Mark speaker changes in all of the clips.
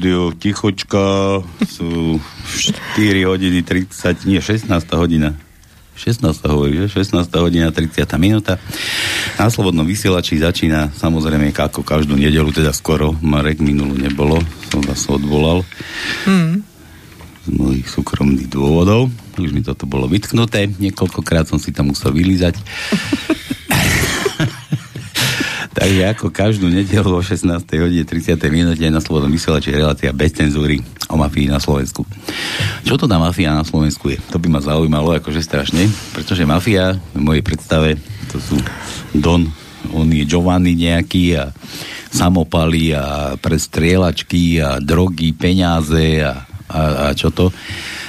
Speaker 1: štúdiu, tichočko, sú 4 hodiny 30, nie, 16 hodina. 16. hovorí, že? 16. hodina 30. minúta. Na Slobodnom vysielači začína samozrejme ako každú nedelu, teda skoro, Marek minulú nebolo, som vás odvolal. Mm. Z mojich súkromných dôvodov. Už mi toto bolo vytknuté, niekoľkokrát som si tam musel vylízať. Takže ako každú nedelu o 16. hodine 30. minúte na Slobodnom vysielači relácia bez cenzúry o mafii na Slovensku. Čo to tá mafia na Slovensku je? To by ma zaujímalo akože strašne, pretože mafia v mojej predstave to sú Don, on je Giovanni nejaký a samopaly a prestrieľačky a drogy, peňaze a, a, a čo to.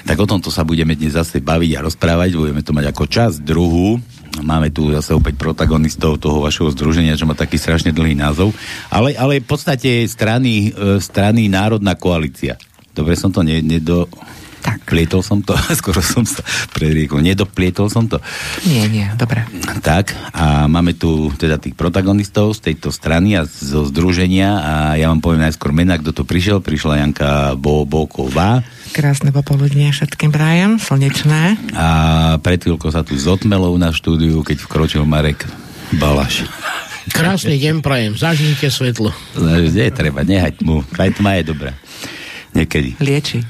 Speaker 1: Tak o tomto sa budeme dnes zase baviť a rozprávať. Budeme to mať ako čas druhú Máme tu zase opäť protagonistov toho vašeho združenia, čo má taký strašne dlhý názov. Ale, ale v podstate strany, e, strany Národná koalícia. Dobre som to nedo... Tak. Plietol som to, skoro som sa predriekol, nedoplietol som to.
Speaker 2: Nie, nie, dobre.
Speaker 1: Tak, a máme tu teda tých protagonistov z tejto strany a zo združenia a ja vám poviem najskôr mena, kto to prišiel. Prišla Janka Bo Boková.
Speaker 2: Krásne popoludne všetkým prajem, slnečné.
Speaker 1: A pred chvíľkou sa tu zotmelo na štúdiu, keď vkročil Marek Balaš.
Speaker 3: Krásny deň prajem, zažite svetlo.
Speaker 1: Nie, treba, nehať mu, aj tma je dobrá. Niekedy.
Speaker 2: Lieči.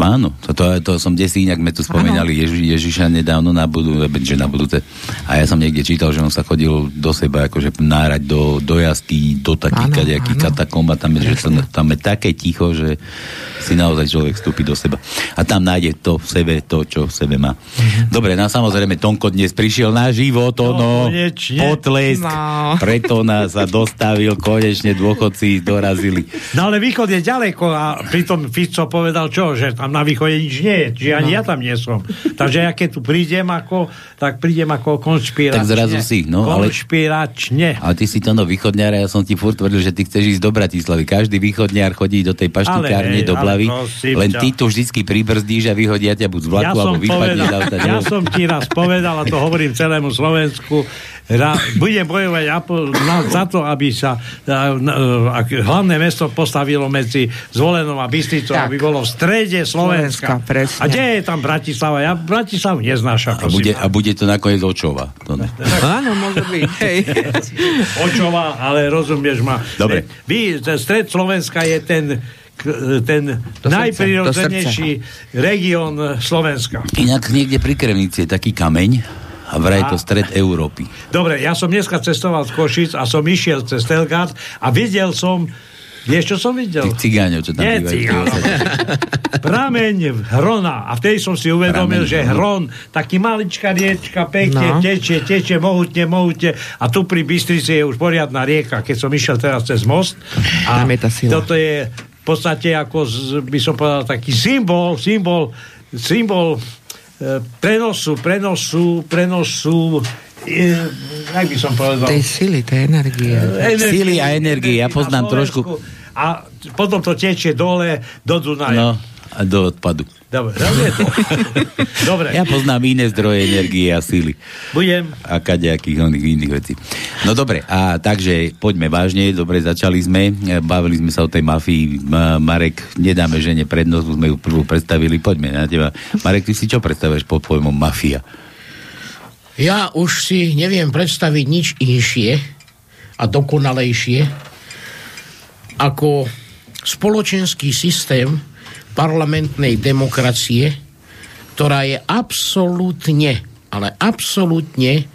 Speaker 1: Áno. To, to, to som desi inak sme tu spomínali Ježi, Ježiša nedávno na budú, že na budúce. A ja som niekde čítal, že on sa chodil do seba akože nárať do, do jasky, do takých kadejakých katakomb a tam je, že tam, tam je také ticho, že si naozaj človek vstúpi do seba. A tam nájde to v sebe, to, čo v sebe má. Mm-hmm. Dobre, no samozrejme, Tonko dnes prišiel na život, ono, no, potlesk, no. preto nás sa dostavil, konečne dôchodci dorazili.
Speaker 4: No ale východ je ďaleko a pritom Fico povedal čo, že tam na východe nič nie je, čiže ani no. ja tam nie som. Takže ja keď tu prídem ako, tak prídem ako konšpiračne.
Speaker 1: Tak zrazu si, no.
Speaker 4: Konšpiračne.
Speaker 1: Ale, ale ty si to no východňar ja som ti furt tvrdil, že ty chceš ísť do Bratislavy. Každý východňar chodí do tej paštikárne do hlavy, len ty to vždycky pribrzdíš a vyhodia ťa buď z vlaku,
Speaker 4: ja
Speaker 1: alebo vypadne.
Speaker 4: Ja som ti raz povedal, a to hovorím celému Slovensku, ra, budem bojovať na, za to, aby sa a, a, hlavné mesto postavilo medzi Zvolenom a Bystricou, aby bolo v strede Slovenska. Slovenska a kde je tam Bratislava? Ja Bratislavu neznášam.
Speaker 1: A bude, a bude to nakoniec Očova. To
Speaker 2: ne. Áno, môže byť. Hej.
Speaker 4: Očova, ale rozumieš ma.
Speaker 1: Dobre.
Speaker 4: Vy, stred Slovenska je ten ten najprirodzenejší región Slovenska.
Speaker 1: Inak niekde pri Krevnici je taký kameň, a vraj to stred Európy.
Speaker 4: Dobre, ja som dneska cestoval z Košic a som išiel cez Telgát a videl som Vieš, čo som videl?
Speaker 1: Tých cigáňov, čo tam
Speaker 4: Nie cigánov. Prameň Hrona. A vtedy som si uvedomil, Prameň, že Hron, taký maličká riečka, pekne, no. tečie, tečie, mohutne, mohutne. A tu pri Bystrici je už poriadna rieka, keď som išiel teraz cez most. A
Speaker 2: je tá sila.
Speaker 4: toto je v podstate ako, by som povedal, taký symbol, symbol, symbol prenosu, prenosu, prenosu je, jak by som povedal?
Speaker 2: Tej sily, tej energie.
Speaker 1: energie sily a energie, ja poznám trošku.
Speaker 4: A potom to tečie dole do Dunaja. No,
Speaker 1: a do odpadu.
Speaker 4: Dobre, dobre to. dobre.
Speaker 1: Ja poznám iné zdroje energie a síly.
Speaker 4: Budem.
Speaker 1: A kadejakých iných, iných vecí. No dobre, a takže poďme vážne, dobre, začali sme, bavili sme sa o tej mafii. Marek, nedáme žene prednosť, sme ju prvú predstavili, poďme na teba. Marek, ty si čo predstavuješ pod pojmom mafia?
Speaker 3: Ja už si neviem predstaviť nič inšie a dokonalejšie ako spoločenský systém parlamentnej demokracie, ktorá je absolútne, ale absolútne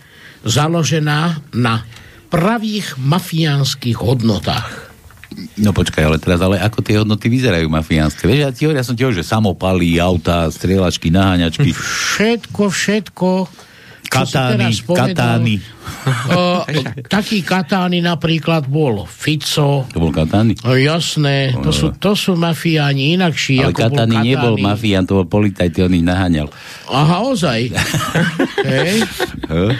Speaker 3: založená na pravých mafiánskych hodnotách.
Speaker 1: No počkaj, ale teraz, ale ako tie hodnoty vyzerajú mafiánske? Vieš, ja, ti ja som ti hovoril, že samopaly, auta, strieľačky, naháňačky.
Speaker 3: Všetko, všetko
Speaker 1: Katány, katány.
Speaker 3: O, taký katány napríklad bol Fico.
Speaker 1: To bol katány?
Speaker 3: O, jasné, to sú, to sú mafiáni inakší.
Speaker 1: Ale ako katány, bol katány nebol mafián, to bol policajt, on ich naháňal.
Speaker 3: Aha, ozaj. Hej.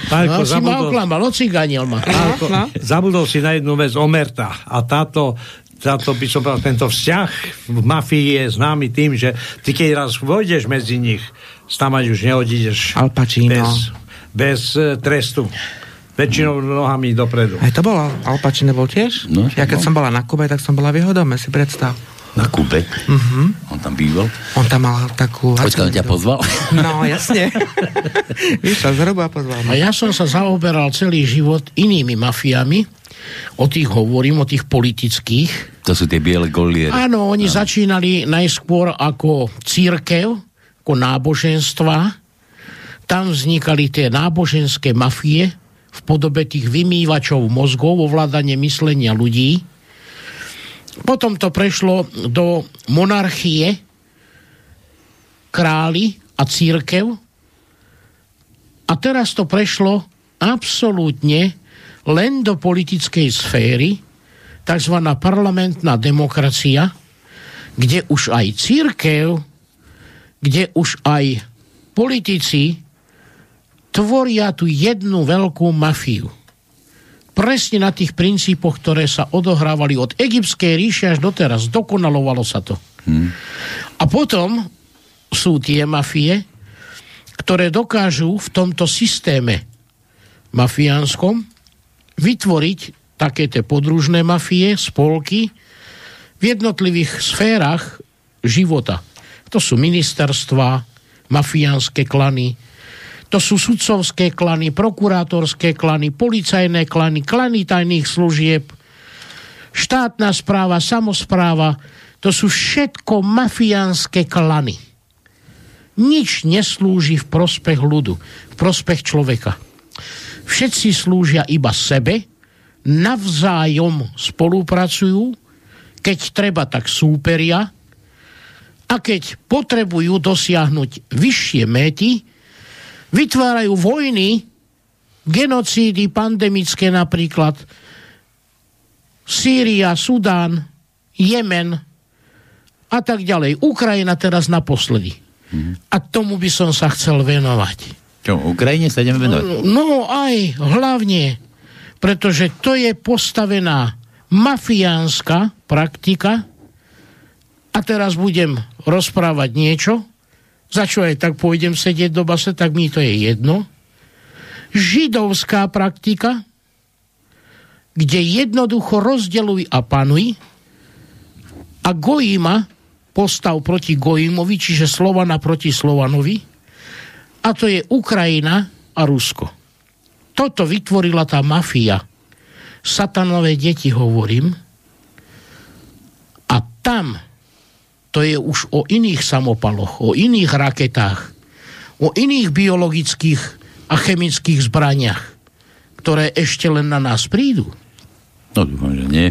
Speaker 4: Pálko,
Speaker 3: no, si ma oklamal, ociganil ma.
Speaker 4: Pálko. Zabudol si na jednu vec Omerta a táto táto by som povedal, tento vzťah v mafii je známy tým, že ty keď raz vojdeš medzi nich, tam už neodídeš
Speaker 2: Al Pacino.
Speaker 4: bez bez e, trestu. väčšinou nohami dopredu.
Speaker 2: Aj to bolo, Al Pacino bol tiež?
Speaker 1: No,
Speaker 2: ja keď
Speaker 1: no.
Speaker 2: som bola na Kube, tak som bola v jeho dome, si predstav.
Speaker 1: Na Kube.
Speaker 2: Mhm.
Speaker 1: On tam býval.
Speaker 2: On tam mal takú...
Speaker 1: Počkaj, on ťa pozval?
Speaker 2: No, jasne. Vyšiel zhruba pozval.
Speaker 3: A ja som sa zaoberal celý život inými mafiami. O tých hovorím, o tých politických.
Speaker 1: To sú tie biele goliere.
Speaker 3: Áno, oni začínali najskôr ako církev, ako náboženstva. Tam vznikali tie náboženské mafie v podobe tých vymývačov mozgov, ovládanie myslenia ľudí. Potom to prešlo do monarchie, králi a církev. A teraz to prešlo absolútne len do politickej sféry, tzv. parlamentná demokracia, kde už aj církev, kde už aj politici tvoria tu jednu veľkú mafiu. Presne na tých princípoch, ktoré sa odohrávali od egyptskej ríše až doteraz. Dokonalovalo sa to.
Speaker 1: Hm.
Speaker 3: A potom sú tie mafie, ktoré dokážu v tomto systéme mafiánskom vytvoriť také tie podružné mafie, spolky v jednotlivých sférach života. To sú ministerstva, mafiánske klany, to sú sudcovské klany, prokurátorské klany, policajné klany, klany tajných služieb, štátna správa, samozpráva, to sú všetko mafiánske klany. Nič neslúži v prospech ľudu, v prospech človeka. Všetci slúžia iba sebe, navzájom spolupracujú, keď treba, tak súperia a keď potrebujú dosiahnuť vyššie méty, vytvárajú vojny, genocídy pandemické napríklad, Sýria, Sudán, Jemen a tak ďalej. Ukrajina teraz naposledy. A tomu by som sa chcel venovať.
Speaker 1: Čo, Ukrajine sa ideme venovať?
Speaker 3: No aj, hlavne, pretože to je postavená mafiánska praktika a teraz budem rozprávať niečo, za čo aj tak pôjdem sedieť do base, tak mi to je jedno. Židovská praktika, kde jednoducho rozdeluj a panuj a Gojima postav proti Gojimovi, čiže Slovana proti Slovanovi a to je Ukrajina a Rusko. Toto vytvorila tá mafia. Satanové deti hovorím. A tam to je už o iných samopaloch, o iných raketách, o iných biologických a chemických zbraniach, ktoré ešte len na nás prídu.
Speaker 1: No dúfam, že nie.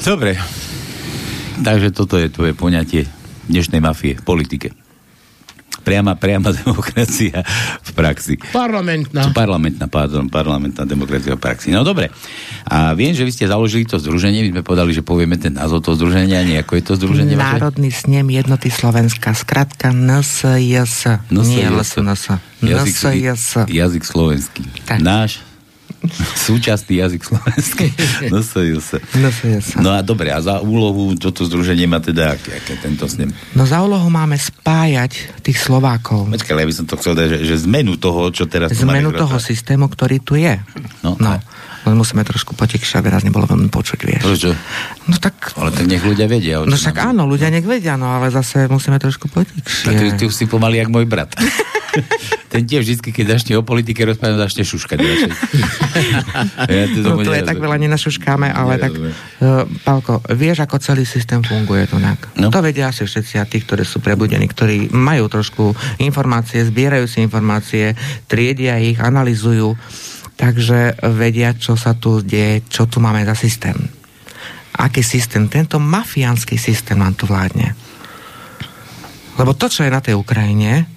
Speaker 1: Dobre. Takže toto je tvoje poňatie dnešnej mafie politike. Priama, priama demokracia v praxi.
Speaker 3: Parlamentná.
Speaker 1: Parlamentná, pardon, parlamentná demokracia v praxi. No dobre. A viem, že vy ste založili to združenie, my sme povedali, že povieme ten názov toho združenia, nie ako je to združenie vaše?
Speaker 2: Národný snem jednoty Slovenska, skratka NSJS. Nie LSNS.
Speaker 1: Jazyk,
Speaker 2: NSJS.
Speaker 1: jazyk slovenský.
Speaker 2: Tak.
Speaker 1: Náš súčasný jazyk slovenský. No, sa, no a dobre, a za úlohu toto združenie má teda aké, aké tento snem?
Speaker 2: No za úlohu máme spájať tých Slovákov.
Speaker 1: Počkaj, ja by som to chcel dať, že, že zmenu toho, čo teraz
Speaker 2: Zmenu toho systému, ktorý tu je.
Speaker 1: No,
Speaker 2: no.
Speaker 1: a-
Speaker 2: Len musíme trošku potichšie, aby nás nebolo veľmi počuť, vieš.
Speaker 1: Prečo?
Speaker 2: No tak...
Speaker 1: Ale tak nech ľudia vedia.
Speaker 2: No však
Speaker 1: nám-
Speaker 2: áno, ľudia nech vedia, no ale zase musíme trošku
Speaker 1: Tak ty,
Speaker 2: potichšie.
Speaker 1: ty už si pomaly jak môj brat. Ten tiež vždy, keď začne o politike rozprávať, začne šuškať ja to
Speaker 2: No tu je tak veľa nenašuškáme, ale tak, uh, Pálko, vieš, ako celý systém funguje tu?
Speaker 1: No.
Speaker 2: To vedia asi všetci a tí, ktorí sú prebudení, ktorí majú trošku informácie, zbierajú si informácie, triedia ich, analizujú, takže vedia, čo sa tu deje, čo tu máme za systém. Aký systém? Tento mafiánsky systém nám tu vládne. Lebo to, čo je na tej Ukrajine,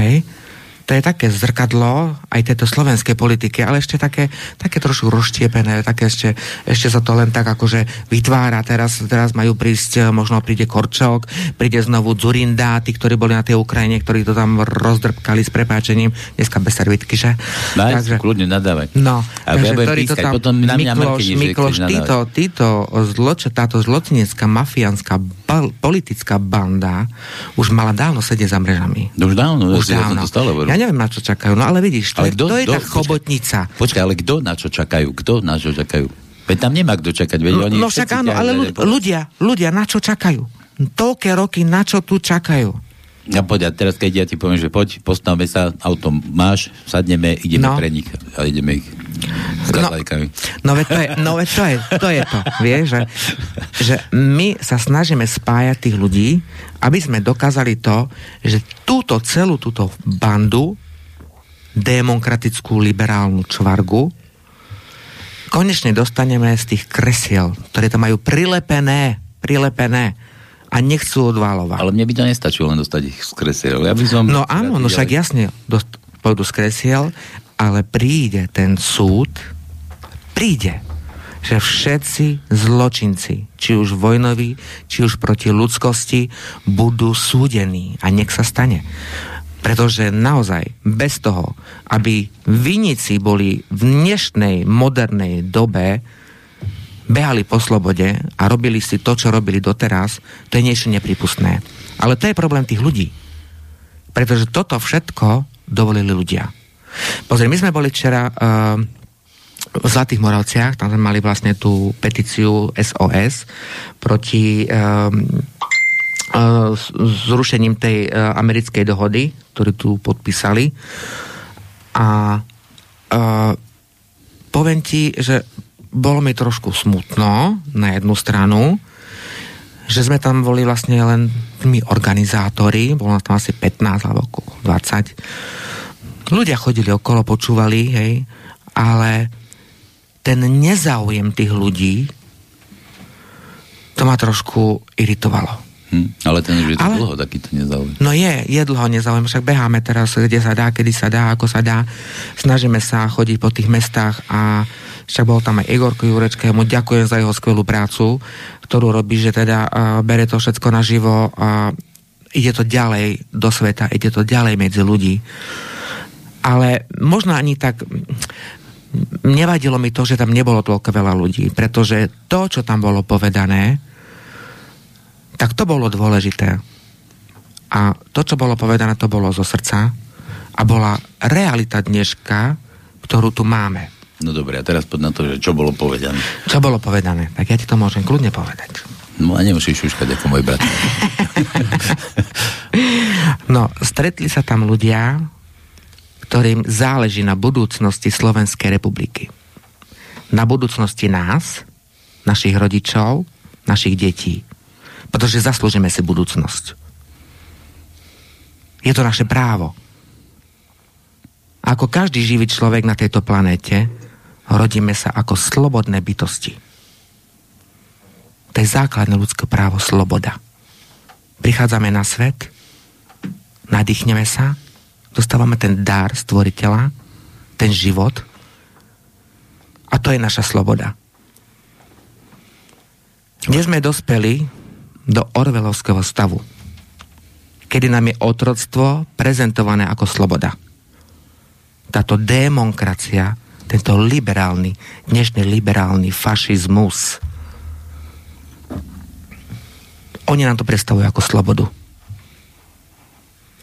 Speaker 2: hej, to je také zrkadlo aj tejto slovenskej politiky, ale ešte také, také trošku rozštiepené, také ešte, ešte sa to len tak akože vytvára. Teraz, teraz majú prísť, možno príde Korčok, príde znovu Zurinda, tí, ktorí boli na tej Ukrajine, ktorí to tam rozdrbkali s prepáčením, dneska bez servitky, že?
Speaker 1: Daj, kľudne nadávaj.
Speaker 2: No,
Speaker 1: A ja budem
Speaker 2: ktorí
Speaker 1: pískať, potom na mňa
Speaker 2: Mikloš,
Speaker 1: chceš
Speaker 2: títo, títo zloč, táto zločinecká, mafiánska, bal, politická banda už mala dávno sedieť za mrežami.
Speaker 1: No Už dávno,
Speaker 2: Už
Speaker 1: ja
Speaker 2: dávno.
Speaker 1: to.
Speaker 2: Ja neviem, na čo čakajú. No ale vidíš, to,
Speaker 1: Ale
Speaker 2: je,
Speaker 1: kto-
Speaker 2: to je
Speaker 1: kto-
Speaker 2: tá chobotnica.
Speaker 1: Počkaj, ale kto na čo čakajú? Kto na čo čakajú? Veď tam nemá kto čakať, veď
Speaker 2: No,
Speaker 1: oni
Speaker 2: no však áno, ale ľudia, ľudia, na čo čakajú? Toľké roky, na čo tu čakajú?
Speaker 1: A poď, a teraz keď ja ti poviem, že poď, postavme sa, auto máš, sadneme, ideme
Speaker 2: No.
Speaker 1: pre nich a ideme ich
Speaker 2: No. No veď to je, no veď to je, to je to, vieš, že, že my sa snažíme spájať tých ľudí, aby sme dokázali to, že túto celú túto bandu, demokratickú liberálnu čvargu, konečne dostaneme z tých kresiel, ktoré tam majú prilepené, prilepené a nechcú odvalovať.
Speaker 1: Ale mne by to nestačilo len dostať ich z kresiel. Ja by som...
Speaker 2: No áno, no však
Speaker 1: ja...
Speaker 2: jasne, dost, pôjdu z kresiel, ale príde ten súd, príde, že všetci zločinci, či už vojnoví, či už proti ľudskosti, budú súdení a nech sa stane. Pretože naozaj bez toho, aby vinici boli v dnešnej modernej dobe behali po slobode a robili si to, čo robili doteraz, to je niečo nepripustné. Ale to je problém tých ľudí. Pretože toto všetko dovolili ľudia. Pozri, my sme boli včera uh, v Zlatých Moravciach, tam sme mali vlastne tú petíciu SOS proti um, uh, zrušením tej uh, americkej dohody, ktorú tu podpísali. A uh, poviem ti, že bolo mi trošku smutno na jednu stranu, že sme tam boli vlastne len my organizátori, bolo tam asi 15 alebo okolo 20. Ľudia chodili okolo, počúvali, hej, ale ten nezáujem tých ľudí to ma trošku iritovalo.
Speaker 1: Hm, ale ten už je to
Speaker 2: Ale-
Speaker 1: dlho takýto nezáujem.
Speaker 2: No je, je dlho nezáujem, však beháme teraz, kde sa dá, kedy sa dá, ako sa dá. Snažíme sa chodiť po tých mestách a však bol tam aj Igorko Jurečka, ja mu ďakujem za jeho skvelú prácu, ktorú robí, že teda uh, bere to všetko naživo a ide to ďalej do sveta, ide to ďalej medzi ľudí. Ale možno ani tak nevadilo mi to, že tam nebolo toľko veľa ľudí, pretože to, čo tam bolo povedané, tak to bolo dôležité. A to, čo bolo povedané, to bolo zo srdca a bola realita dneška, ktorú tu máme.
Speaker 1: No dobre, a teraz poď na to, že čo bolo povedané.
Speaker 2: Čo bolo povedané? Tak ja ti to môžem kľudne povedať.
Speaker 1: No a nemusíš šuškať ako môj brat.
Speaker 2: No, stretli sa tam ľudia, ktorým záleží na budúcnosti Slovenskej republiky. Na budúcnosti nás, našich rodičov, našich detí. Pretože zaslúžime si budúcnosť. Je to naše právo. Ako každý živý človek na tejto planéte, rodíme sa ako slobodné bytosti. To je základné ľudské právo, sloboda. Prichádzame na svet, nadýchneme sa, dostávame ten dar stvoriteľa, ten život a to je naša sloboda. Dnes sme dospeli do orvelovského stavu, kedy nám je otroctvo prezentované ako sloboda. Táto demokracia, tento liberálny, dnešný liberálny fašizmus, oni nám to predstavujú ako slobodu.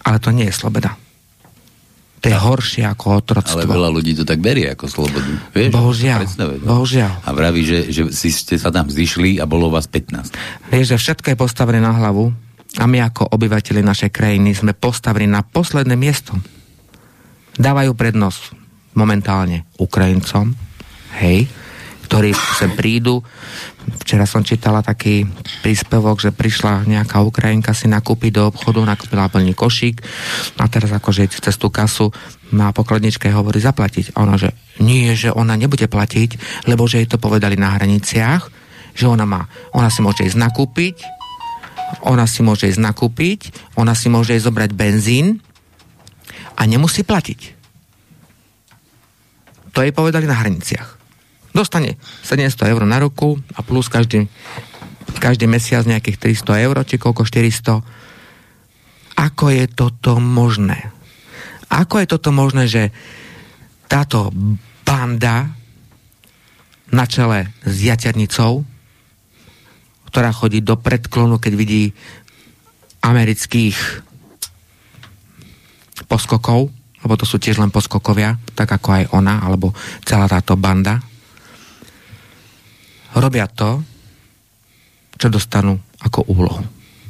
Speaker 2: Ale to nie je sloboda. To je horšie ako otroctvo.
Speaker 1: Ale veľa ľudí to tak berie ako slobodu. Vieš?
Speaker 2: Bohužiaľ, bohužiaľ.
Speaker 1: A vraví, že, že si ste sa tam zišli a bolo vás 15.
Speaker 2: Vieš, že všetko je postavené na hlavu a my ako obyvateľi našej krajiny sme postavení na posledné miesto. Dávajú prednosť momentálne Ukrajincom, hej, ktorí sem prídu. Včera som čítala taký príspevok, že prišla nejaká Ukrajinka si nakúpiť do obchodu, nakúpila plný košík a teraz akože cez tú kasu má pokladničke hovorí zaplatiť. Ona, že nie, že ona nebude platiť, lebo že jej to povedali na hraniciach, že ona má, ona si môže ísť nakúpiť, ona si môže ísť nakúpiť, ona si môže ísť zobrať benzín a nemusí platiť. To jej povedali na hraniciach. Dostane 700 eur na ruku a plus každý, každý mesiac nejakých 300 eur, či koľko 400. Ako je toto možné? Ako je toto možné, že táto banda na čele s jaternicou, ktorá chodí do predklonu, keď vidí amerických poskokov, lebo to sú tiež len poskokovia, tak ako aj ona, alebo celá táto banda. Robia to, čo dostanú ako úlohu.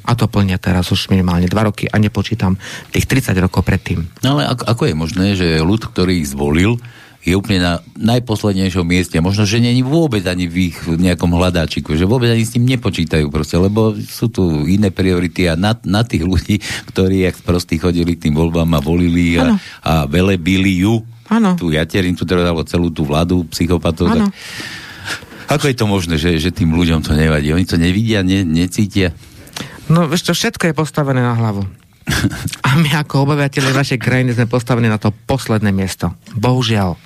Speaker 2: A to plnia teraz už minimálne 2 roky a nepočítam tých 30 rokov predtým.
Speaker 1: No ale ako, je možné, že ľud, ktorý ich zvolil, je úplne na najposlednejšom mieste. Možno, že není vôbec ani v ich nejakom hľadáčiku, že vôbec ani s tým nepočítajú proste, lebo sú tu iné priority a na, na tých ľudí, ktorí jak prostí chodili k tým voľbám a volili a, a velebili ju,
Speaker 2: Áno.
Speaker 1: tú jaterinu, tu teda, celú tú vládu psychopatov, tak ako je to možné, že, že tým ľuďom to nevadí? Oni to nevidia, ne, necítia?
Speaker 2: No, vieš čo, všetko je postavené na hlavu. A my ako obyvateľe našej krajiny sme postavení na to posledné miesto. Bohužiaľ.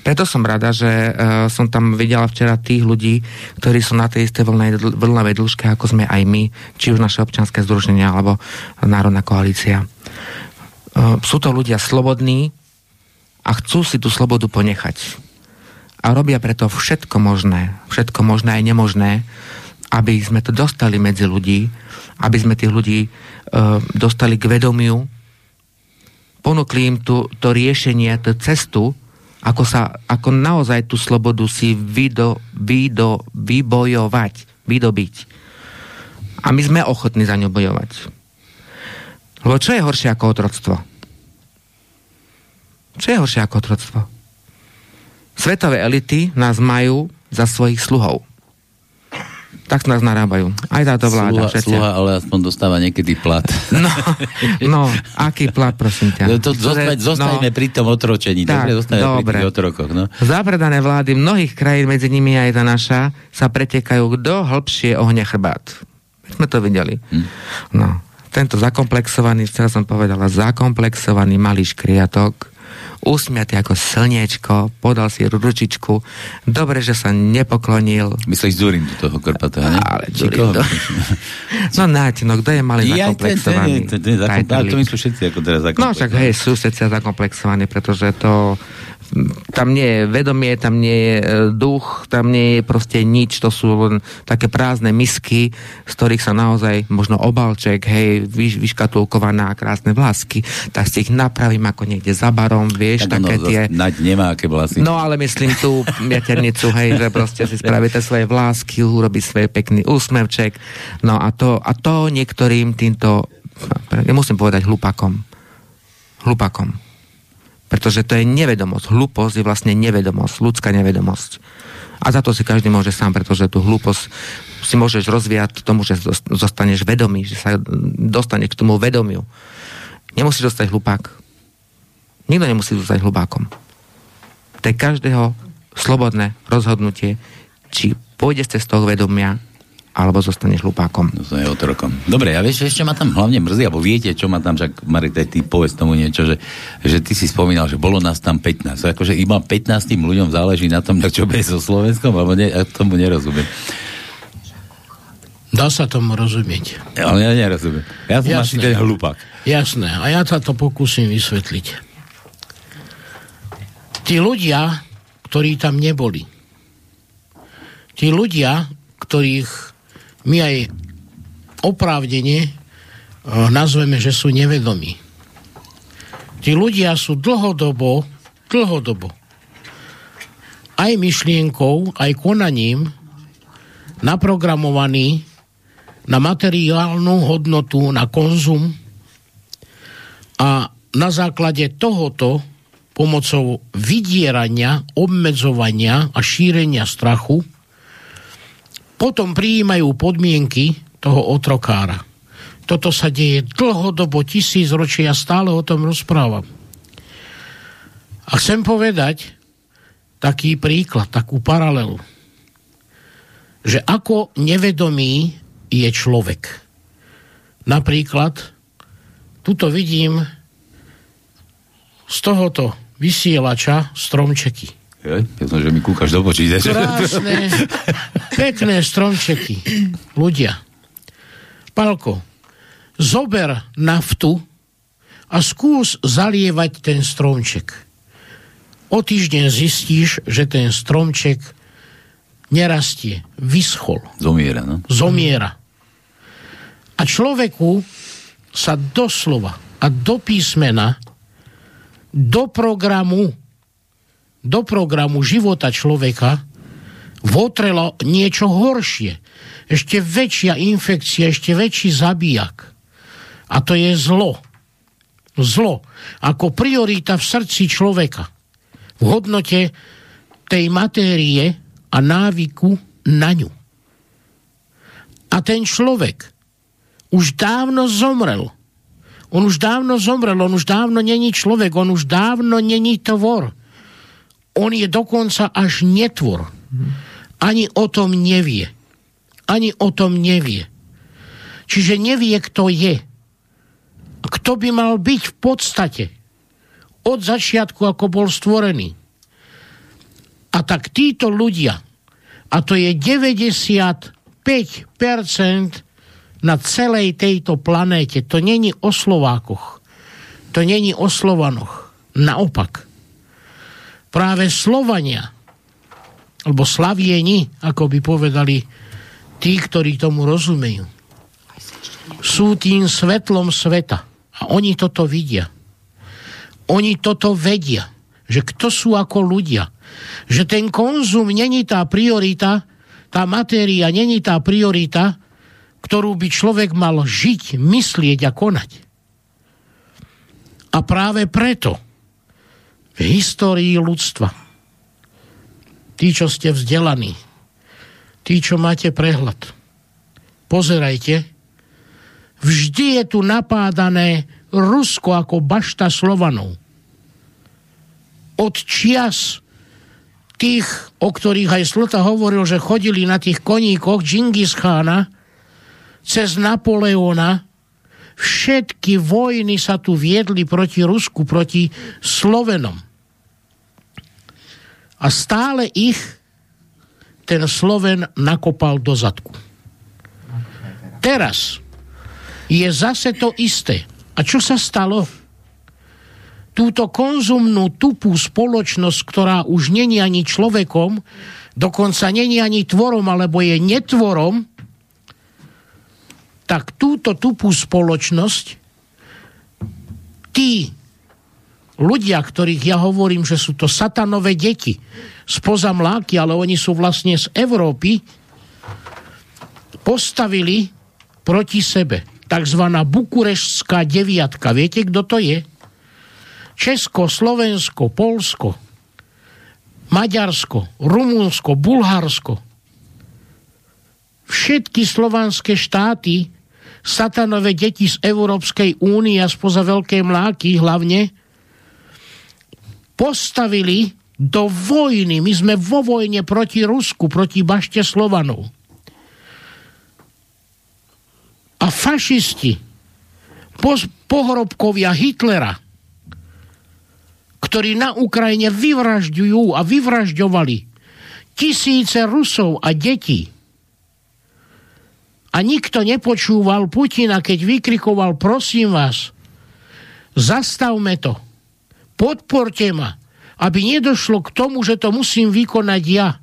Speaker 2: Preto som rada, že uh, som tam videla včera tých ľudí, ktorí sú na tej istej vlnej, vlnovej dĺžke, ako sme aj my, či už naše občianske združenia, alebo Národná koalícia. Uh, sú to ľudia slobodní a chcú si tú slobodu ponechať. A robia preto všetko možné, všetko možné aj nemožné, aby sme to dostali medzi ľudí, aby sme tých ľudí uh, dostali k vedomiu, ponúkli im tu, to riešenie, tú cestu, ako, sa, ako naozaj tú slobodu si vydo, vydo, vybojovať, vydobiť. A my sme ochotní za ňu bojovať. Lebo čo je horšie ako otroctvo? Čo je horšie ako otroctvo? Svetové elity nás majú za svojich sluhov tak nás narábajú. Aj táto vláda.
Speaker 1: Sluha, sluha ale aspoň dostáva niekedy plat.
Speaker 2: No, no aký plat, prosím ťa?
Speaker 1: No, to zostať, zostaňme no, pri tom otročení. Tak, dobre, zostaňme dobre. pri tých otrokoch. No.
Speaker 2: Zapredané vlády mnohých krajín, medzi nimi aj tá naša, sa pretekajú kto hĺbšie ohne chrbát. My sme to videli. Hm. No, tento zakomplexovaný, včera som povedala, zakomplexovaný malý škriatok, usmiatý ako slniečko, podal si ručičku. Dobre, že sa nepoklonil.
Speaker 1: Myslíš Zurin do toho Karpata, ne?
Speaker 2: Ale Zurin do... no náť, no kto je malý ja, zakomplexovaný?
Speaker 1: To, to, myslú všetci ako teraz
Speaker 2: zakomplexovaní. No však hej, sú všetci zakomplexovaní, pretože to tam nie je vedomie, tam nie je e, duch, tam nie je proste nič, to sú len také prázdne misky, z ktorých sa naozaj možno obalček, hej, vyš, vyškatulkovaná krásne vlásky, tak si ich napravím ako niekde za barom, vieš, tak také tie...
Speaker 1: Naď nemá aké vlasy.
Speaker 2: No ale myslím tú jaternicu, hej, že proste si spravíte svoje vlásky, urobí svoj pekný úsmevček, no a to, a to niektorým týmto, musím povedať hlupakom, hlupakom pretože to je nevedomosť. Hlúposť je vlastne nevedomosť, ľudská nevedomosť. A za to si každý môže sám, pretože tú hlúposť si môžeš rozvíjať tomu, že zostaneš vedomý, že sa dostaneš k tomu vedomiu. Nemusíš zostať hlupák. Nikto nemusí zostať hlupákom. To je každého slobodné rozhodnutie, či pôjde z toho vedomia, alebo zostaneš hlupákom.
Speaker 1: Zostane otrokom. Dobre, a vieš, ešte ma tam hlavne mrzí, alebo viete, čo ma tam, však Marek, ty povedz tomu niečo, že, že ty si spomínal, že bolo nás tam 15. Akože iba 15 ľuďom záleží na tom, čo bude so Slovenskom, alebo ne, ja tomu nerozumiem.
Speaker 3: Dá sa tomu rozumieť.
Speaker 1: Ale ja nerozumiem. Ja som asi ten hlupák.
Speaker 3: Jasné. A ja sa to pokúsim vysvetliť. Tí ľudia, ktorí tam neboli, tí ľudia, ktorých my aj oprávnene uh, nazveme, že sú nevedomí. Tí ľudia sú dlhodobo, dlhodobo aj myšlienkou, aj konaním naprogramovaní na materiálnu hodnotu, na konzum a na základe tohoto pomocou vydierania, obmedzovania a šírenia strachu potom prijímajú podmienky toho otrokára. Toto sa deje dlhodobo, tisíc ročí a stále o tom rozprávam. A chcem povedať taký príklad, takú paralelu, že ako nevedomý je človek. Napríklad, tuto vidím z tohoto vysielača stromčeky.
Speaker 1: Ja, som, že mi kúkaš do.
Speaker 3: Krásne, pekné stromčeky. Ľudia. Palko, zober naftu a skús zalievať ten stromček. O týždeň zistíš, že ten stromček nerastie, vyschol.
Speaker 1: Zomiera, no?
Speaker 3: Zomiera. A človeku sa doslova a do písmena do programu, do programu života človeka votrelo niečo horšie. Ešte väčšia infekcia, ešte väčší zabijak. A to je zlo. Zlo ako priorita v srdci človeka. V hodnote tej matérie a návyku na ňu. A ten človek už dávno zomrel. On už dávno zomrel, on už dávno není človek, on už dávno není tvor. On je dokonca až netvor. Ani o tom nevie. Ani o tom nevie. Čiže nevie, kto je. Kto by mal byť v podstate od začiatku, ako bol stvorený. A tak títo ľudia, a to je 95% na celej tejto planéte, to není o Slovákoch, to není o Slovanoch. Naopak. Práve Slovania, alebo Slavieni, ako by povedali tí, ktorí tomu rozumejú, sú tým svetlom sveta. A oni toto vidia. Oni toto vedia, že kto sú ako ľudia. Že ten konzum není tá priorita, tá matéria není tá priorita, ktorú by človek mal žiť, myslieť a konať. A práve preto v histórii ľudstva tí, čo ste vzdelaní, tí, čo máte prehľad, pozerajte, vždy je tu napádané Rusko ako bašta Slovanov. Od čias tých, o ktorých aj Slota hovoril, že chodili na tých koníkoch Džingis Khána, cez Napoleona, všetky vojny sa tu viedli proti Rusku, proti Slovenom. A stále ich ten Sloven nakopal do zadku. Teraz je zase to isté. A čo sa stalo? Túto konzumnú tupú spoločnosť, ktorá už není ani človekom, dokonca není ani tvorom, alebo je netvorom, tak túto tupú spoločnosť tí ľudia, ktorých ja hovorím, že sú to satanové deti spoza mláky, ale oni sú vlastne z Európy, postavili proti sebe takzvaná bukureštská deviatka. Viete, kto to je? Česko, Slovensko, Polsko, Maďarsko, Rumunsko, Bulharsko. Všetky slovanské štáty satanové deti z Európskej únie a spoza Veľkej mláky hlavne, postavili do vojny. My sme vo vojne proti Rusku, proti bašte Slovanov. A fašisti, pohrobkovia Hitlera, ktorí na Ukrajine vyvražďujú a vyvražďovali tisíce Rusov a detí, a nikto nepočúval Putina, keď vykrikoval, prosím vás, zastavme to, podporte ma, aby nedošlo k tomu, že to musím vykonať ja.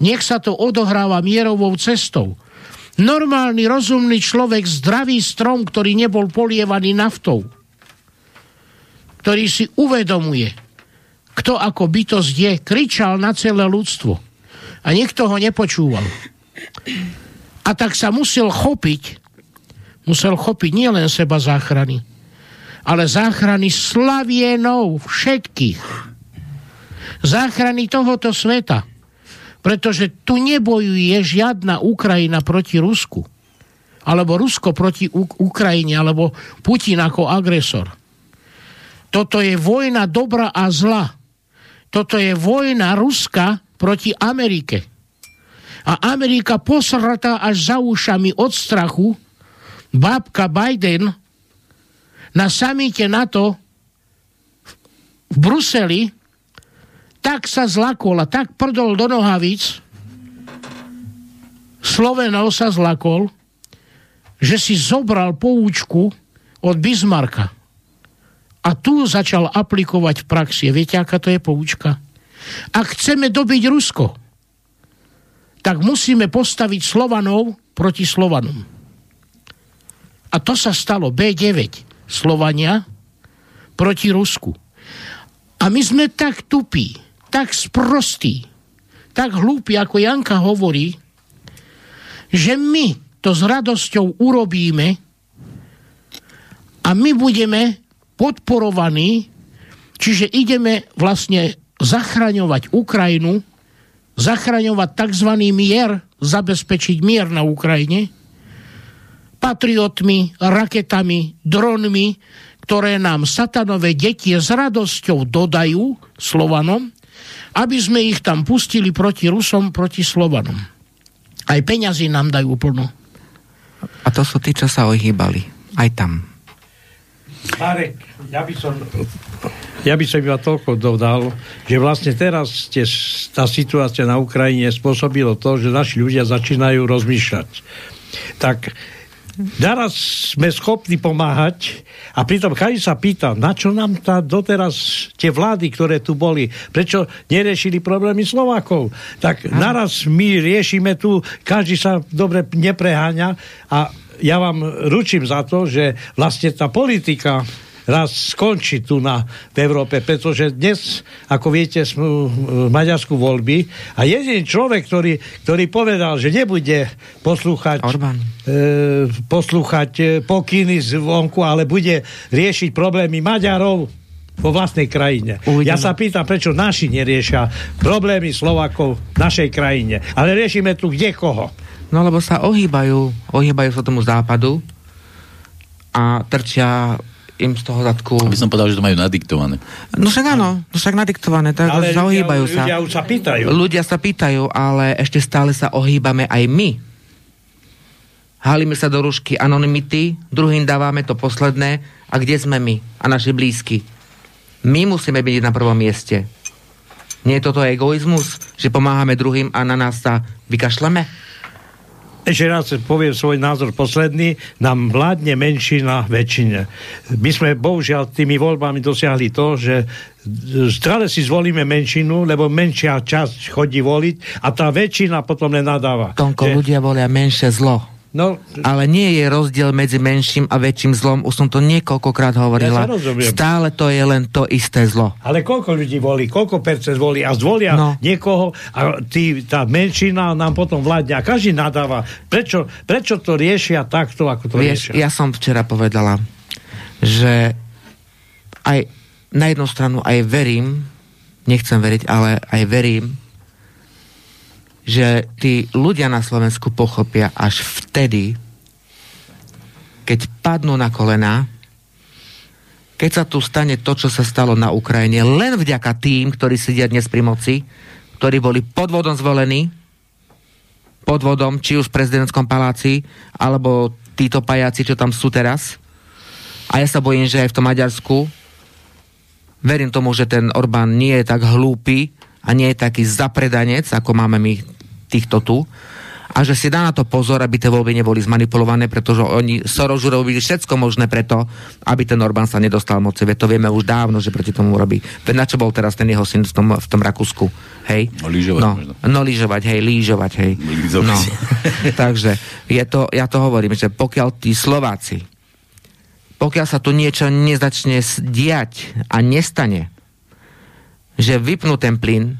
Speaker 3: Nech sa to odohráva mierovou cestou. Normálny, rozumný človek, zdravý strom, ktorý nebol polievaný naftou, ktorý si uvedomuje, kto ako bytosť je, kričal na celé ľudstvo. A niekto ho nepočúval. A tak sa musel chopiť, musel chopiť nielen seba záchrany, ale záchrany slavienov všetkých. Záchrany tohoto sveta. Pretože tu nebojuje žiadna Ukrajina proti Rusku. Alebo Rusko proti U- Ukrajine, alebo Putin ako agresor. Toto je vojna dobra a zla. Toto je vojna Ruska proti Amerike a Amerika posratá až za ušami od strachu, bábka Biden na samite NATO v Bruseli tak sa zlakol a tak prdol do nohavíc, Slovenov sa zlakol, že si zobral poučku od Bismarcka. A tu začal aplikovať v praxi. Viete, aká to je poučka? Ak chceme dobiť Rusko, tak musíme postaviť Slovanov proti Slovanom. A to sa stalo B9 Slovania proti Rusku. A my sme tak tupí, tak sprostí, tak hlúpi, ako Janka hovorí, že my to s radosťou urobíme a my budeme podporovaní, čiže ideme vlastne zachraňovať Ukrajinu, zachraňovať tzv. mier, zabezpečiť mier na Ukrajine, patriotmi, raketami, dronmi, ktoré nám satanové deti s radosťou dodajú Slovanom, aby sme ich tam pustili proti Rusom, proti Slovanom. Aj peňazí nám dajú plno.
Speaker 2: A to sú tí, čo sa ohýbali. Aj tam.
Speaker 4: Marek, ja by som ja by som iba toľko dodal, že vlastne teraz tie, tá situácia na Ukrajine spôsobilo to, že naši ľudia začínajú rozmýšľať. Tak naraz sme schopní pomáhať a pritom Kali sa pýta, na čo nám tá doteraz tie vlády, ktoré tu boli, prečo neriešili problémy Slovákov. Tak naraz my riešime tu, každý sa dobre nepreháňa a ja vám ručím za to, že vlastne tá politika raz skončí tu na, v Európe, pretože dnes, ako viete, sú v Maďarsku voľby a jediný človek, ktorý, ktorý povedal, že nebude poslúchať, e, poslúchať e, pokyny zvonku, ale bude riešiť problémy Maďarov, vo vlastnej krajine. Uvidíme. Ja sa pýtam, prečo naši neriešia problémy Slovakov v našej krajine. Ale riešime tu kde koho.
Speaker 2: No lebo sa ohýbajú, ohýbajú sa tomu západu a trčia im z toho zadku...
Speaker 1: Aby som povedal, že to majú nadiktované.
Speaker 2: No však áno, no však nadiktované, tak ale ohýbajú
Speaker 4: sa. Ľudia už sa pýtajú.
Speaker 2: Ľudia sa pýtajú, ale ešte stále sa ohýbame aj my. Halíme sa do rušky anonymity, druhým dávame to posledné a kde sme my a naši blízky? My musíme byť na prvom mieste. Nie je toto egoizmus, že pomáhame druhým a na nás sa vykašleme?
Speaker 4: Ešte raz poviem svoj názor posledný, nám vládne menšina väčšine. My sme bohužiaľ tými voľbami dosiahli to, že stále si zvolíme menšinu, lebo menšia časť chodí voliť a tá väčšina potom nenadáva.
Speaker 2: Tonko, že... ľudia volia menšie zlo. No, ale nie je rozdiel medzi menším a väčším zlom. Už som to niekoľkokrát hovorila. Ja Stále to je len to isté zlo.
Speaker 4: Ale koľko ľudí volí? Koľko percent volí? A zvolia no. niekoho a tí, tá menšina nám potom vládne a každý nadáva. Prečo, prečo to riešia takto, ako to Vieš,
Speaker 2: riešia? Ja som včera povedala, že aj na jednu stranu aj verím, nechcem veriť, ale aj verím, že tí ľudia na Slovensku pochopia až vtedy, keď padnú na kolena, keď sa tu stane to, čo sa stalo na Ukrajine, len vďaka tým, ktorí sedia dnes pri moci, ktorí boli podvodom zvolení, podvodom, či už v prezidentskom paláci, alebo títo pajáci, čo tam sú teraz. A ja sa bojím, že aj v tom Maďarsku verím tomu, že ten Orbán nie je tak hlúpy a nie je taký zapredanec, ako máme my týchto tu a že si dá na to pozor, aby tie voľby neboli zmanipulované, pretože oni Soros robili všetko možné preto, aby ten Orbán sa nedostal moci. Veď to vieme už dávno, že proti tomu robí. Veď na čo bol teraz ten jeho syn v tom, v tom Rakúsku? Hej?
Speaker 1: No, lížovať
Speaker 2: no, no lížovať, hej, lížovať, hej. No. Takže je to, ja to hovorím, že pokiaľ tí Slováci, pokiaľ sa tu niečo nezačne diať a nestane, že vypnú ten plyn,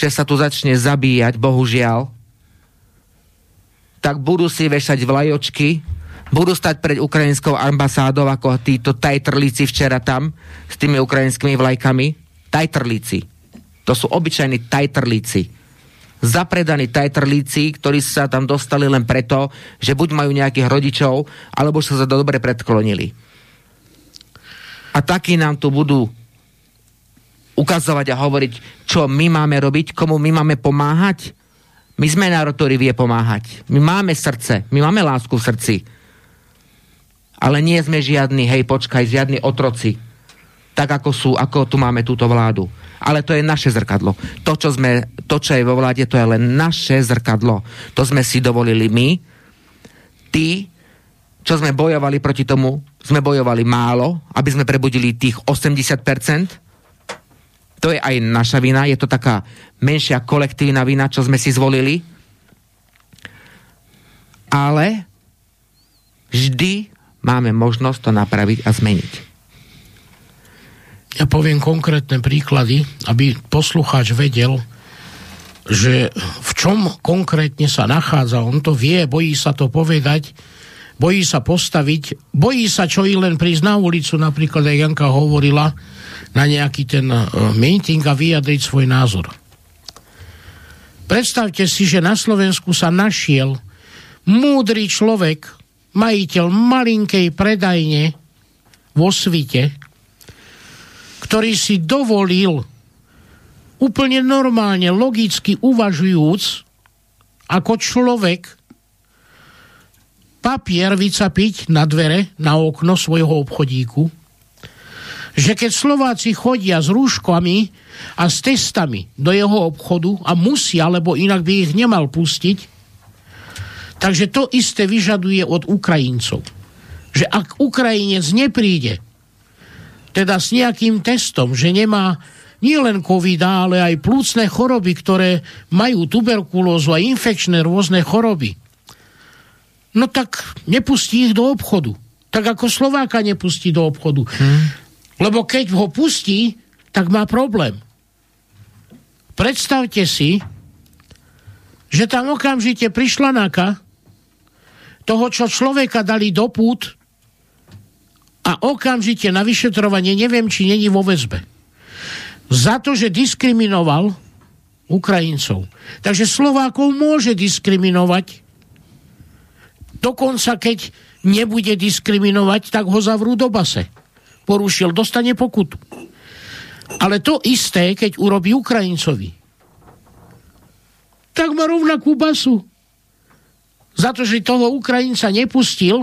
Speaker 2: že sa tu začne zabíjať, bohužiaľ, tak budú si vešať vlajočky, budú stať pred ukrajinskou ambasádou ako títo tajtrlíci včera tam s tými ukrajinskými vlajkami. Tajtrlíci. To sú obyčajní tajtrlíci. Zapredaní tajtrlíci, ktorí sa tam dostali len preto, že buď majú nejakých rodičov, alebo sa za dobre predklonili. A takí nám tu budú ukazovať a hovoriť, čo my máme robiť, komu my máme pomáhať. My sme národ, ktorý vie pomáhať. My máme srdce, my máme lásku v srdci. Ale nie sme žiadni, hej, počkaj, žiadni otroci. Tak ako sú, ako tu máme túto vládu. Ale to je naše zrkadlo. To, čo, sme, to, čo je vo vláde, to je len naše zrkadlo. To sme si dovolili my. Tí, čo sme bojovali proti tomu, sme bojovali málo, aby sme prebudili tých 80%, to je aj naša vina, je to taká menšia kolektívna vina, čo sme si zvolili. Ale vždy máme možnosť to napraviť a zmeniť.
Speaker 3: Ja poviem konkrétne príklady, aby poslucháč vedel, že v čom konkrétne sa nachádza. On to vie, bojí sa to povedať, bojí sa postaviť, bojí sa čo i len prísť na ulicu, napríklad aj Janka hovorila, na nejaký ten uh, meeting a vyjadriť svoj názor. Predstavte si, že na Slovensku sa našiel múdry človek, majiteľ malinkej predajne vo svite, ktorý si dovolil úplne normálne, logicky uvažujúc, ako človek papier vycapiť na dvere, na okno svojho obchodíku, že keď Slováci chodia s rúškami a s testami do jeho obchodu a musia, lebo inak by ich nemal pustiť, takže to isté vyžaduje od Ukrajincov. Že ak Ukrajinec nepríde teda s nejakým testom, že nemá nie len covid ale aj plúcne choroby, ktoré majú tuberkulózu a infekčné rôzne choroby, no tak nepustí ich do obchodu. Tak ako Slováka nepustí do obchodu. Hmm. Lebo keď ho pustí, tak má problém. Predstavte si, že tam okamžite prišla naka toho, čo človeka dali do pút a okamžite na vyšetrovanie neviem, či není vo väzbe. Za to, že diskriminoval Ukrajincov. Takže Slovákov môže diskriminovať. Dokonca keď nebude diskriminovať, tak ho zavrú do base. Porušil, dostane pokutu. Ale to isté, keď urobí Ukrajincovi, tak má rovnakú basu. Za to, že toho Ukrajinca nepustil,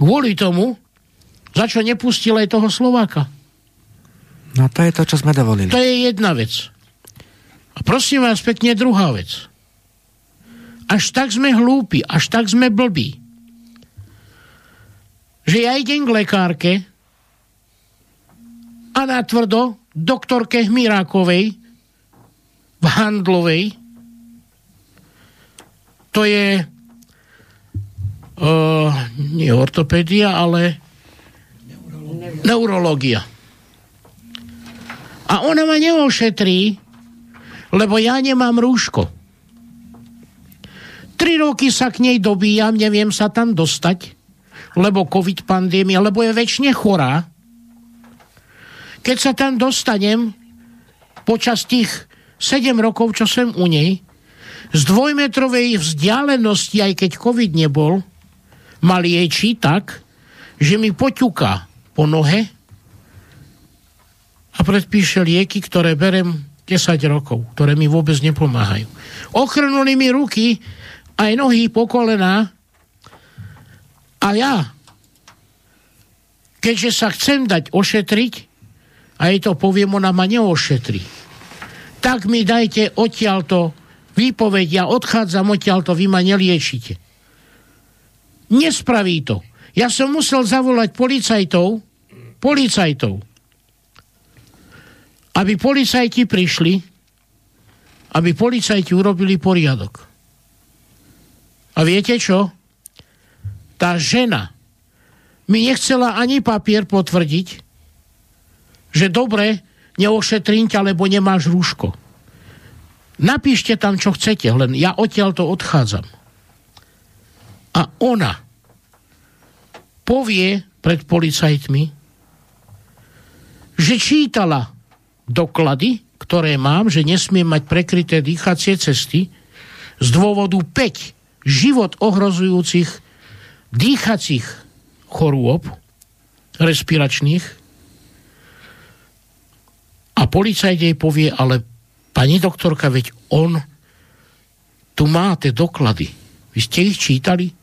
Speaker 3: kvôli tomu, za čo nepustil aj toho Slováka.
Speaker 2: No to je to, čo sme dovolili.
Speaker 3: To je jedna vec. A prosím vás pekne, druhá vec. Až tak sme hlúpi, až tak sme blbí, že ja idem k lekárke, a natvrdo doktorke Hmirákovej v Handlovej. To je uh, nie ortopédia, ale neurológia. A ona ma neošetrí, lebo ja nemám rúško. Tri roky sa k nej dobíjam, neviem sa tam dostať, lebo covid pandémia, lebo je väčšine chorá keď sa tam dostanem počas tých 7 rokov, čo som u nej, z dvojmetrovej vzdialenosti, aj keď COVID nebol, ma lieči tak, že mi poťuká po nohe a predpíše lieky, ktoré berem 10 rokov, ktoré mi vôbec nepomáhajú. Ochrnuli mi ruky, aj nohy po kolená a ja, keďže sa chcem dať ošetriť, a jej to poviem, ona ma neošetri. Tak mi dajte odtiaľto výpoveď, ja odchádzam odtiaľto, vy ma neliečite. Nespraví to. Ja som musel zavolať policajtov, policajtov, aby policajti prišli, aby policajti urobili poriadok. A viete čo? Tá žena mi nechcela ani papier potvrdiť, že dobre, neošetrím ťa, lebo nemáš rúško. Napíšte tam, čo chcete, len ja odtiaľ to odchádzam. A ona povie pred policajtmi, že čítala doklady, ktoré mám, že nesmiem mať prekryté dýchacie cesty z dôvodu 5 život ohrozujúcich dýchacích chorôb respiračných a policajt jej povie, ale pani doktorka, veď on tu má tie doklady. Vy ste ich čítali?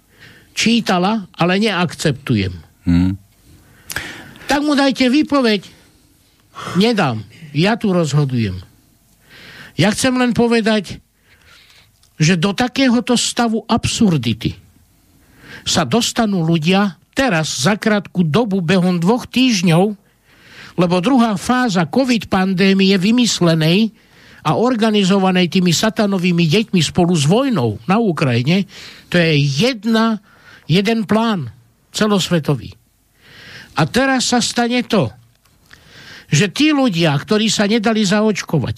Speaker 3: Čítala, ale neakceptujem. Hmm. Tak mu dajte výpoveď. Nedám. Ja tu rozhodujem. Ja chcem len povedať, že do takéhoto stavu absurdity sa dostanú ľudia teraz za krátku dobu behom dvoch týždňov lebo druhá fáza COVID pandémie vymyslenej a organizovanej tými satanovými deťmi spolu s vojnou na Ukrajine, to je jedna, jeden plán celosvetový. A teraz sa stane to, že tí ľudia, ktorí sa nedali zaočkovať,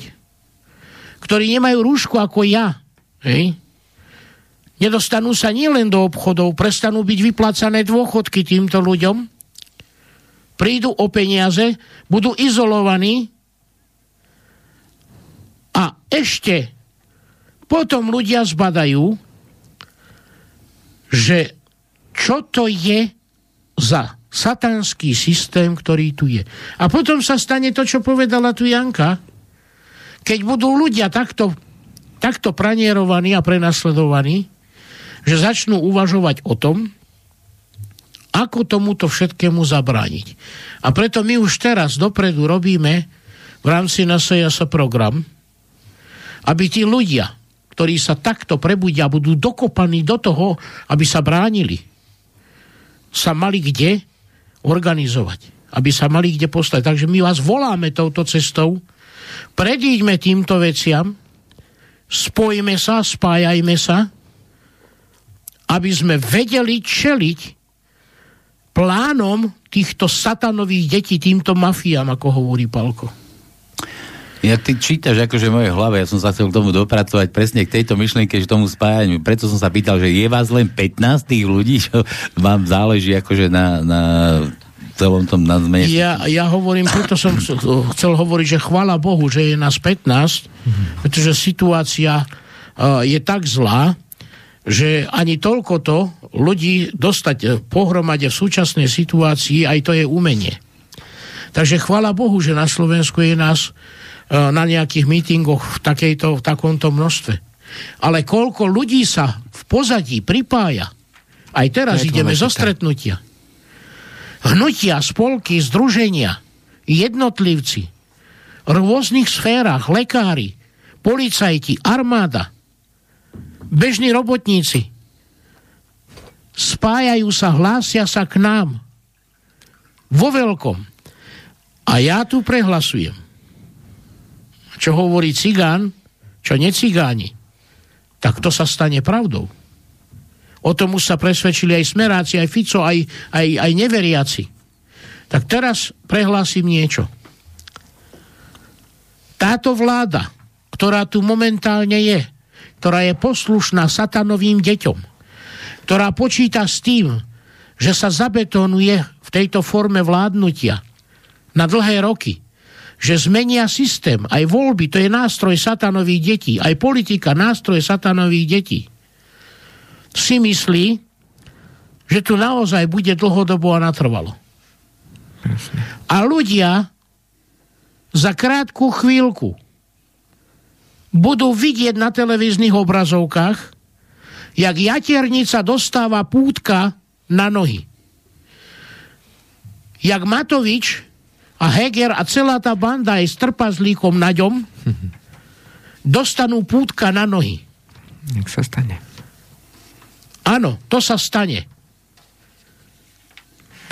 Speaker 3: ktorí nemajú rúšku ako ja, hej, nedostanú sa nielen do obchodov, prestanú byť vyplácané dôchodky týmto ľuďom, prídu o peniaze, budú izolovaní a ešte potom ľudia zbadajú, že čo to je za satanský systém, ktorý tu je. A potom sa stane to, čo povedala tu Janka, keď budú ľudia takto, takto pranierovaní a prenasledovaní, že začnú uvažovať o tom, ako tomuto všetkému zabrániť. A preto my už teraz dopredu robíme v rámci NSAS program, aby tí ľudia, ktorí sa takto prebudia, budú dokopaní do toho, aby sa bránili, sa mali kde organizovať. Aby sa mali kde postaviť. Takže my vás voláme touto cestou, predíďme týmto veciam, spojme sa, spájajme sa, aby sme vedeli čeliť plánom týchto satanových detí, týmto mafiám, ako hovorí Palko.
Speaker 1: Ja ty čítaš akože moje hlave, ja som sa chcel k tomu dopracovať presne k tejto myšlienke, že tomu spájaniu. Preto som sa pýtal, že je vás len 15 tých ľudí, čo vám záleží akože na, na celom tom nazme.
Speaker 3: Ja, ja hovorím, preto som chcel hovoriť, že chvála Bohu, že je nás 15, mm-hmm. pretože situácia uh, je tak zlá, že ani toľko to ľudí dostať pohromade v súčasnej situácii, aj to je umenie. Takže chvála Bohu, že na Slovensku je nás E, na nejakých mítingoch v, takejto, v takomto množstve. Ale koľko ľudí sa v pozadí pripája, aj teraz ideme zo stretnutia. Hnutia, spolky, združenia, jednotlivci, v rôznych sférach, lekári, policajti, armáda, bežní robotníci, spájajú sa, hlásia sa k nám vo veľkom. A ja tu prehlasujem čo hovorí cigán, čo necigáni, tak to sa stane pravdou. O tom už sa presvedčili aj smeráci, aj Fico, aj, aj, aj neveriaci. Tak teraz prehlásim niečo. Táto vláda, ktorá tu momentálne je, ktorá je poslušná satanovým deťom, ktorá počíta s tým, že sa zabetonuje v tejto forme vládnutia na dlhé roky, že zmenia systém. Aj voľby, to je nástroj satanových detí. Aj politika, nástroj satanových detí. Si myslí, že tu naozaj bude dlhodobo a natrvalo. A ľudia za krátku chvíľku budú vidieť na televíznych obrazovkách, jak jaternica dostáva pútka na nohy. Jak Matovič a Heger a celá tá banda aj s trpazlíkom na ňom dostanú pútka na nohy.
Speaker 2: Nech sa stane.
Speaker 3: Áno, to sa stane.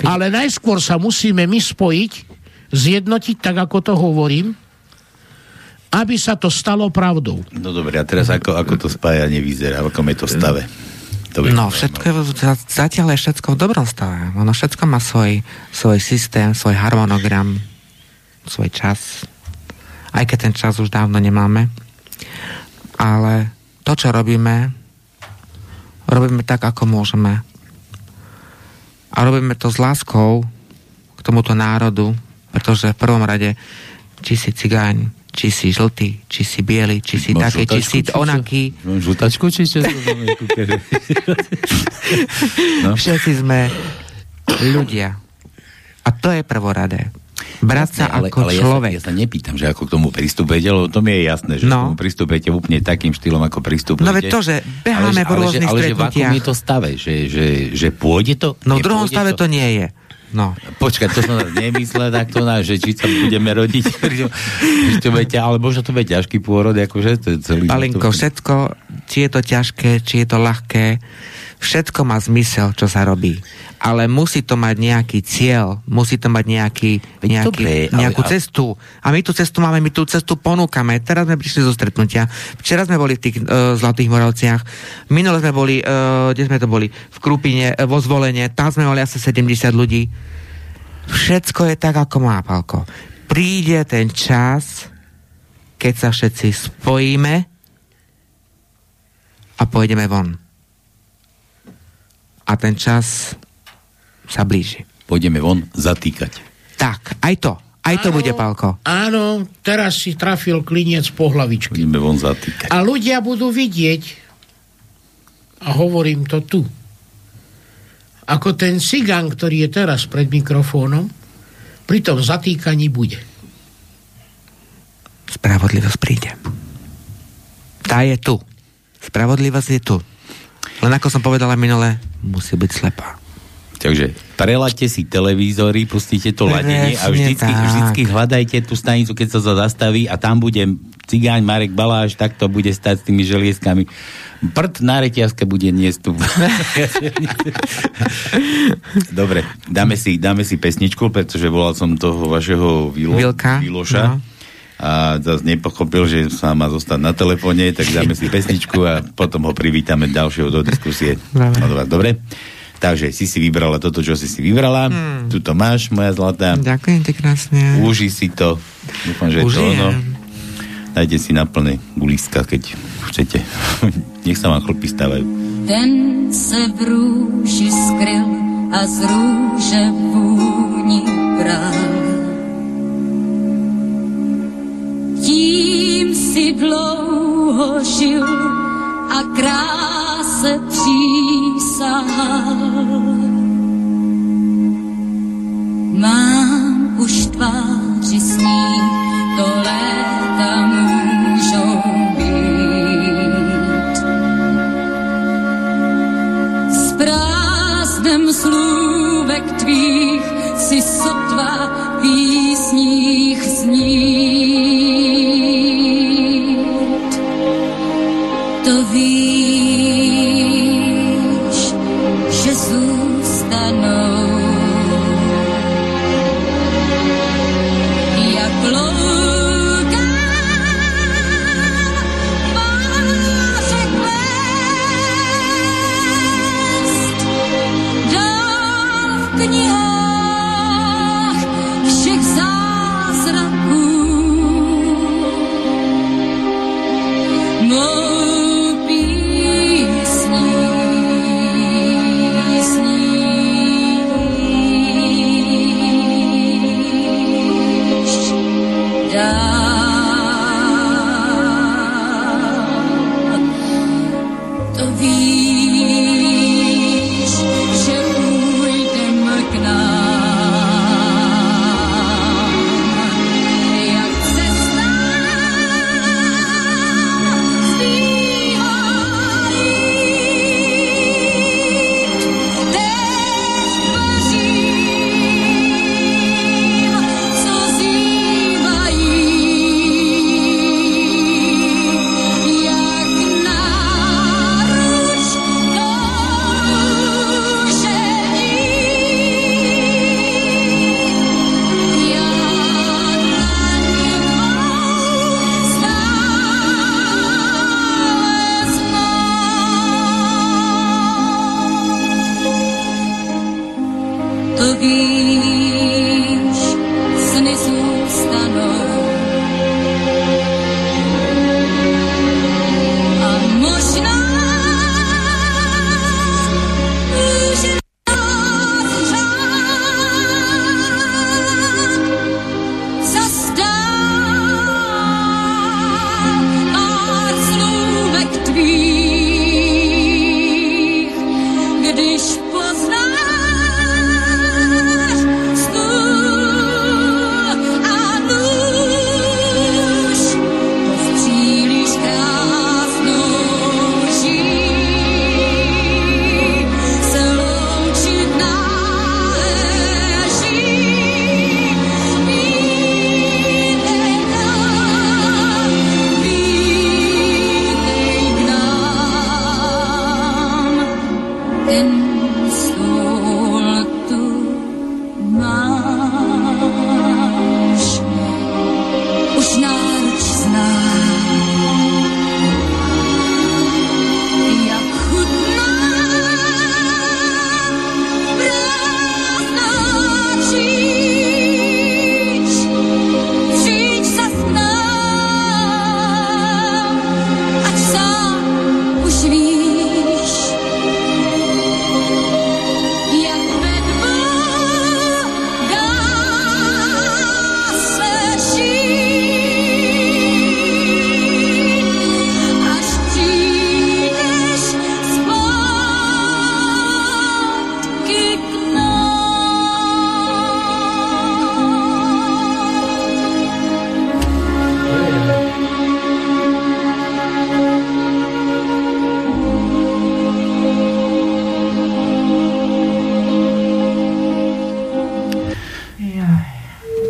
Speaker 3: Ale najskôr sa musíme my spojiť, zjednotiť, tak ako to hovorím, aby sa to stalo pravdou.
Speaker 1: No dobre, a teraz ako, ako to spájanie vyzerá, ako je to stave?
Speaker 2: To no, všetko je, zatiaľ je všetko v dobrom stave. Ono všetko má svoj, svoj systém, svoj harmonogram, svoj čas. Aj keď ten čas už dávno nemáme. Ale to, čo robíme, robíme tak, ako môžeme. A robíme to s láskou k tomuto národu, pretože v prvom rade, či si cigáň, či si žltý, či si biely, či si taký, či si onaký.
Speaker 1: Žltačku, či čo?
Speaker 2: no. Všetci sme ľudia. A to je prvoradé. Brať sa ale, ako ale človek.
Speaker 1: Ja sa, ja sa nepýtam, že ako k tomu pristupujete, lebo to mi je jasné, že no. k tomu pristupujete úplne takým štýlom, ako pristupujete.
Speaker 2: No veď to, že beháme ale, v rôznych ale, že, ale, že v
Speaker 1: je to stave, že, že, že pôjde to?
Speaker 2: No v druhom stave to, to nie je. No.
Speaker 1: Počkaj, to som nemyslel takto na, že či sa budeme rodiť, že to bude, ale možno to bude ťažký pôrod, akože to je celý...
Speaker 2: Palinko, všetko, či je to ťažké, či je to ľahké, všetko má zmysel, čo sa robí. Ale musí to mať nejaký cieľ, musí to mať nejaký, nejaký, Dobre, nejakú ale, cestu. A my tú cestu máme, my tú cestu ponúkame. Teraz sme prišli zo stretnutia. Včera sme boli v tých uh, Zlatých Moravciach. Minule sme boli, uh, kde sme to boli? V Krupine, uh, vo zvolenie. Tam sme mali asi 70 ľudí. Všetko je tak, ako má, Palko príde ten čas, keď sa všetci spojíme a pôjdeme von. A ten čas sa blíži.
Speaker 1: Pôjdeme von zatýkať.
Speaker 2: Tak, aj to. Aj to
Speaker 3: Áno,
Speaker 2: bude, Pálko.
Speaker 3: Áno, teraz si trafil kliniec po hlavičke.
Speaker 1: Pôjdeme von zatýkať.
Speaker 3: A ľudia budú vidieť, a hovorím to tu, ako ten cigan, ktorý je teraz pred mikrofónom, pri tom zatýkaní bude.
Speaker 2: Spravodlivosť príde. Tá je tu. Spravodlivosť je tu. Len ako som povedala minule, musí byť slepá.
Speaker 1: Takže preladte si televízory, pustite to ladenie a vždycky,
Speaker 2: tak.
Speaker 1: vždycky hľadajte tú stanicu, keď sa to zastaví a tam bude cigáň Marek Baláš, tak to bude stať s tými želieskami. Prd na reťazke bude niesť tu. Dobre, dáme si, dáme si pesničku, pretože volal som toho vašeho Vilo,
Speaker 2: Vilka,
Speaker 1: Viloša.
Speaker 2: no.
Speaker 1: A zase nepochopil, že sa má zostať na telefóne, tak dáme si pesničku a potom ho privítame ďalšieho do diskusie.
Speaker 2: Dobre.
Speaker 1: Od vás, dobre? Takže si si vybrala toto, čo si si vybrala. Hmm. Tu to máš, moja zlatá.
Speaker 2: Ďakujem ti krásne.
Speaker 1: Uži si to. Dúfam, že je to
Speaker 2: Užijem.
Speaker 1: ono. Dajte si na plné guliska, keď chcete. Nech sa vám chlpy stávajú.
Speaker 5: Ten se v růži skryl a z růže vůni bral. Tím si dlouho žil a kráse přísahal. Mám už tváři s ní, to léta můžou být. S prázdnem slůvek tvých si sotva písních znít.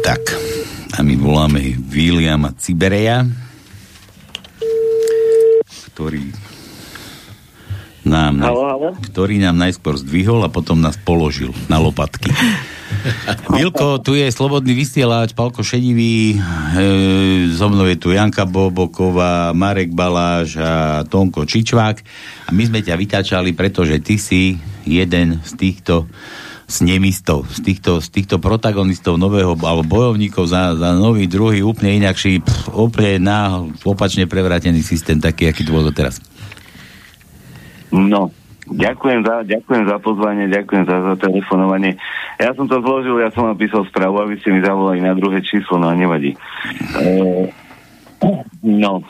Speaker 1: Tak, a my voláme Williama Cibereja, ktorý nám,
Speaker 6: Halo, halo?
Speaker 1: ktorý nám najskôr zdvihol a potom nás položil na lopatky. Vilko, tu je slobodný vysielač, Palko Šedivý, e, so mnou je tu Janka Boboková, Marek Baláš a Tonko Čičvák a my sme ťa vytáčali, pretože ty si jeden z týchto snemistov, z týchto, z týchto protagonistov nového, alebo bojovníkov za, za nový, druhý, úplne inakší, pff, úplne na opačne prevrátený systém, taký, aký tu bol doteraz.
Speaker 6: No, ďakujem za, ďakujem za pozvanie, ďakujem za, telefonovanie. Ja som to zložil, ja som napísal správu, aby ste mi zavolali na druhé číslo, no a nevadí. E, no,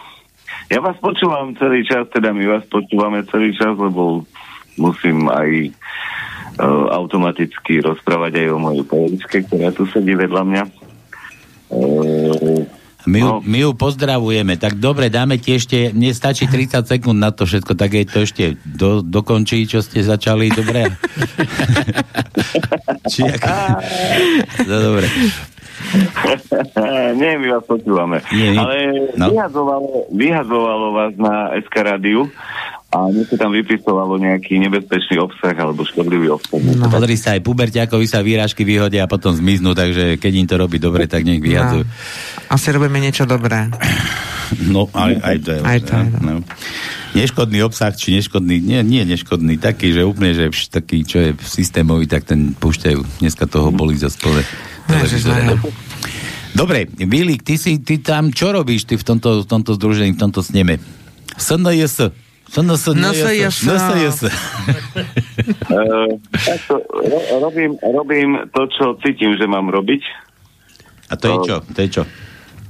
Speaker 6: ja vás počúvam celý čas, teda my vás počúvame celý čas, lebo musím aj automaticky rozprávať aj o mojej polovičke, ktorá tu sedí vedľa mňa. E,
Speaker 1: My ju,
Speaker 6: No.
Speaker 1: my ju pozdravujeme. Tak dobre, dáme ti ešte, nestačí 30 sekúnd na to všetko, tak jej to ešte do, dokončí, čo ste začali, dobre? Či ako... No, dobre.
Speaker 6: Nie, my vás počúvame.
Speaker 1: Nie, nie.
Speaker 6: Ale
Speaker 1: No.
Speaker 6: vyhadzovalo, vyhadzovalo vás na SK rádiu a mne sa tam vypisovalo nejaký nebezpečný obsah alebo škodlivý obsah.
Speaker 2: No.
Speaker 1: Pozri sa, aj puberťákovi sa výražky vyhodia a potom zmiznú, takže keď im to robí dobre, tak nech vyhadzujú.
Speaker 2: No. Asi robíme niečo dobré.
Speaker 1: No, aj, aj to je.
Speaker 2: Aj to
Speaker 1: no. Neškodný obsah, či neškodný, nie, nie neškodný, taký, že úplne, že vš, taký, čo je systémový, tak ten púšťajú. Dneska toho boli za spole.
Speaker 2: Ježišmarja.
Speaker 1: Dobre, Vilik, ty, si, ty tam čo robíš ty v tomto, v tomto združení, v tomto sneme? SNS. SNS.
Speaker 2: NSJS.
Speaker 1: NSJS.
Speaker 6: Uh, takto, ro, robím, robím to, čo cítim, že mám robiť.
Speaker 1: A to je čo? To je čo?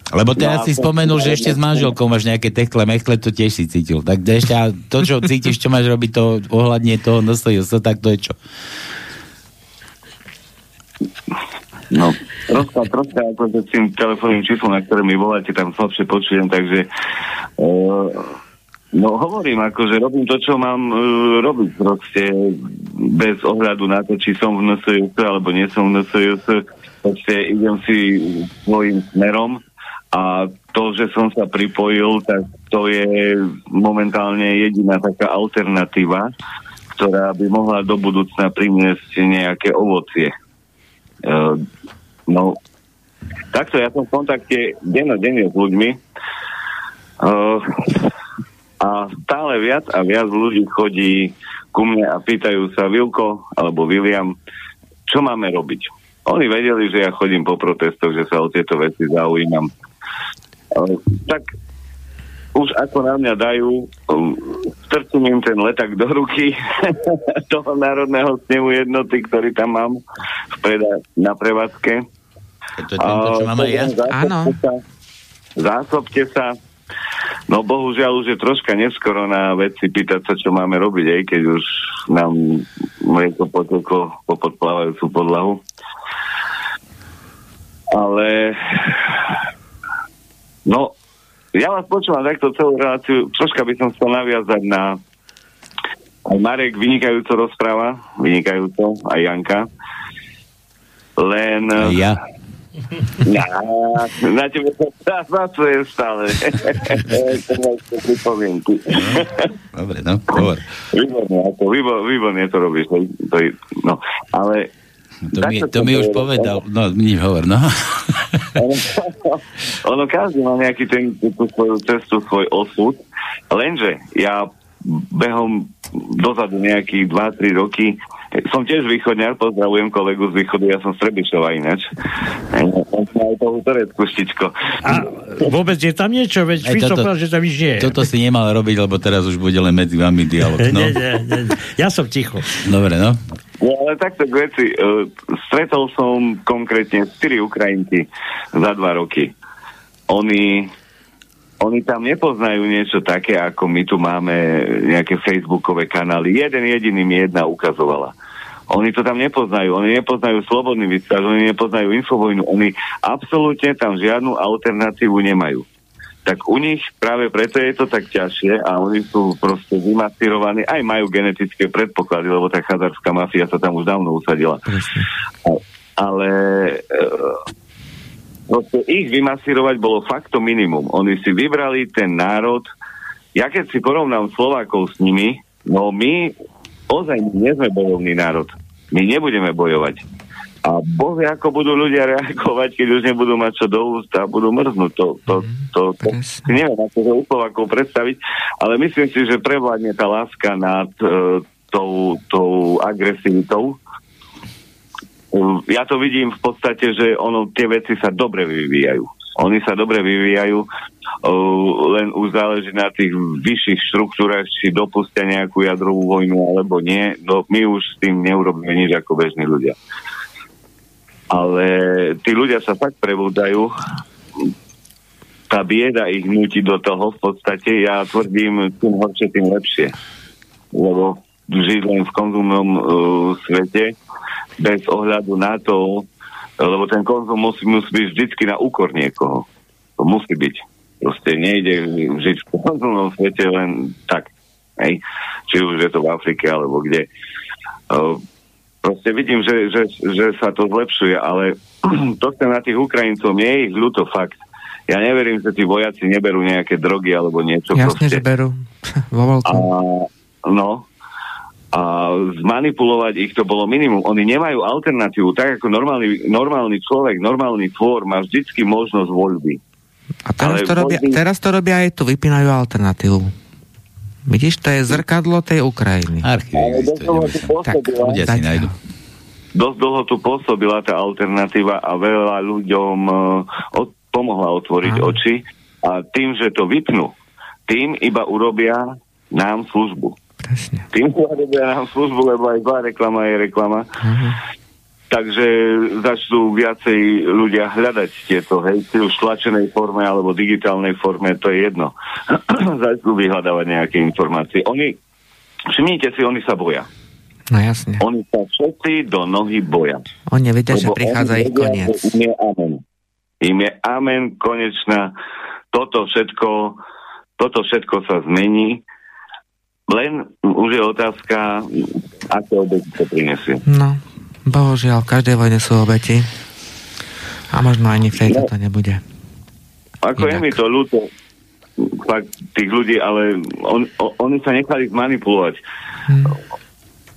Speaker 1: Lebo teraz
Speaker 6: No,
Speaker 1: si
Speaker 6: to-
Speaker 1: spomenul, že ešte s manželkou máš nejaké techtle, mechle, to tiež si cítil. Tak ešte a to, čo cítiš, čo máš robiť to ohľadne toho NSJS, tak to je čo?
Speaker 6: No, troška, troška ako s tým telefónnym číslom, na ktoré mi voláte, tam slabšie počujem, takže uh, no hovorím, ako, že robím to, čo mám uh, robiť proste bez ohľadu na to, či som v NSJS alebo nie som v NSJS, proste idem si svojim smerom a to, že som sa pripojil, tak to je momentálne jediná taká alternatíva, ktorá by mohla do budúcna priniesť nejaké ovocie. Uh, no, takto ja som v kontakte dennodenne s ľuďmi uh, a stále viac a viac ľudí chodí ku mne a pýtajú sa Vilko alebo William, čo máme robiť. Oni vedeli, že ja chodím po protestoch, že sa o tieto veci zaujímam. Tak už ako na mňa dajú, um, strčím im ten letak do ruky toho národného snemu jednoty, ktorý tam mám v preda- na prevádzke.
Speaker 1: To je tento, čo mám aj ja?
Speaker 6: zásobte
Speaker 2: Áno.
Speaker 6: Sa, zásobte sa. No bohužiaľ už je troška neskoro na veci pýtať sa, čo máme robiť, aj keď už nám mlieko poteklo po podplávajúcu podlahu. Ale no, ja vás počúvam takto celú reláciu. Troška by som chcel naviazať na aj Marek vynikajúco rozpráva, vynikajúco, aj Janka. Len...
Speaker 1: Ja.
Speaker 6: Na, na tebe sa pracuje stále. pripomienky.
Speaker 1: Dobre, no, hovor.
Speaker 6: Výborne, ako, výbor, výborne to robíš. To, to, no, ale...
Speaker 1: To mi, to mi už
Speaker 6: povedal.
Speaker 1: No, nič hovor, no.
Speaker 6: Ono, ono každý má nejaký ten, tú svoju cestu, svoj osud. Lenže ja behom dozadu nejakých 2-3 roky som tiež východňar, pozdravujem kolegu z východu, ja som z Trebišova ináč. Som aj toho Turecku štičko.
Speaker 4: A vôbec je tam niečo? Veď
Speaker 1: Aj toto-
Speaker 4: povedal, že tam nič nie je.
Speaker 1: Toto si nemal robiť, lebo teraz už bude len medzi vami dialog. No.
Speaker 4: Nie, nie, nie. Ja som ticho.
Speaker 1: Dobre, no.
Speaker 6: No ale takto k veci. Uh, stretol som konkrétne 4 Ukrajinky za 2 roky. Oni, oni tam nepoznajú niečo také, ako my tu máme nejaké facebookové kanály. Jeden jediný mi jedna ukazovala. Oni to tam nepoznajú. Oni nepoznajú slobodný vysielač, oni nepoznajú infovojnu. Oni absolútne tam žiadnu alternatívu nemajú tak u nich práve preto je to tak ťažšie a oni sú proste vymasírovaní, aj majú genetické predpoklady, lebo tá chazárska mafia sa tam už dávno usadila. A- Ale e, proste ich vymasírovať bolo fakt to minimum. Oni si vybrali ten národ, ja keď si porovnám Slovákov s nimi, no my ozaj nie sme bojovný národ. My nebudeme bojovať. A Boh ako budú ľudia reagovať, keď už nebudú mať čo do úst a budú mrznúť. To, to, to, to, to si neviem, ako to Slovákov predstaviť, ale myslím si, že prevládne tá láska nad uh, tou, tou agresivitou. Uh, ja to vidím v podstate, že ono, tie veci sa dobre vyvíjajú. Oni sa dobre vyvíjajú, uh, len už záleží na tých vyšších štruktúrach, či dopustia nejakú jadrovú vojnu alebo nie. No, my už s tým neurobíme nič ako bežní ľudia ale tí ľudia sa fakt prebúdajú. Tá bieda ich nutí do toho v podstate. Ja tvrdím, tým horšie, tým lepšie. Lebo žiť len v konzumnom uh, svete bez ohľadu na to, lebo ten konzum musí, musí byť vždycky na úkor niekoho. To musí byť. Proste nejde žiť v konzumnom svete len tak. Hej? Či už je to v Afrike alebo kde. Proste vidím, že, že, že sa to zlepšuje, ale to chcem na tých Ukrajincov, nie je ich ľúto fakt. Ja neverím, že tí vojaci neberú nejaké drogy alebo niečo.
Speaker 2: Jasne,
Speaker 6: proste.
Speaker 2: že berú. Vo
Speaker 6: a, no, a zmanipulovať ich to bolo minimum. Oni nemajú alternatívu, tak ako normálny, normálny človek, normálny tvor má vždycky možnosť voľby.
Speaker 2: A teraz,
Speaker 6: Ale
Speaker 2: to robia,
Speaker 6: voľby-
Speaker 2: teraz to robia aj tu, vypínajú alternatívu. Vidíš, to je zrkadlo tej Ukrajiny.
Speaker 1: Sa.
Speaker 6: pôsobila,
Speaker 1: Ľudia si
Speaker 2: Zatiaľ.
Speaker 1: nájdu.
Speaker 6: dosť dlho tu pôsobila tá alternatíva a veľa ľuďom uh, od, pomohla otvoriť
Speaker 2: Áno.
Speaker 6: oči a tým, že to vypnú, tým iba urobia nám službu.
Speaker 2: Presne.
Speaker 6: Tým urobia nám službu, lebo aj zlá reklama je reklama.
Speaker 2: Mhm.
Speaker 6: Takže začnú viacej ľudia hľadať tieto, hej, či už v tlačenej forme alebo digitálnej forme, to je jedno. začnú vyhľadávať nejaké informácie. Oni, všimnite si, oni sa boja.
Speaker 2: No jasne.
Speaker 6: Oni sa všetci do nohy boja.
Speaker 2: Oni vedia, že prichádza ich koniec.
Speaker 6: Im je amen. Im je amen, konečná. Toto všetko, toto všetko sa zmení. Len už je otázka, aké obety to prinesie.
Speaker 2: No, bohužiaľ, v každej vojne sú obeti. A možno ani v tejto
Speaker 6: No.
Speaker 2: to nebude.
Speaker 6: Ako je
Speaker 2: Inak.
Speaker 6: mi to ľúto, fakt tých ľudí, ale on, o, oni sa nechali zmanipulovať.
Speaker 2: Hm.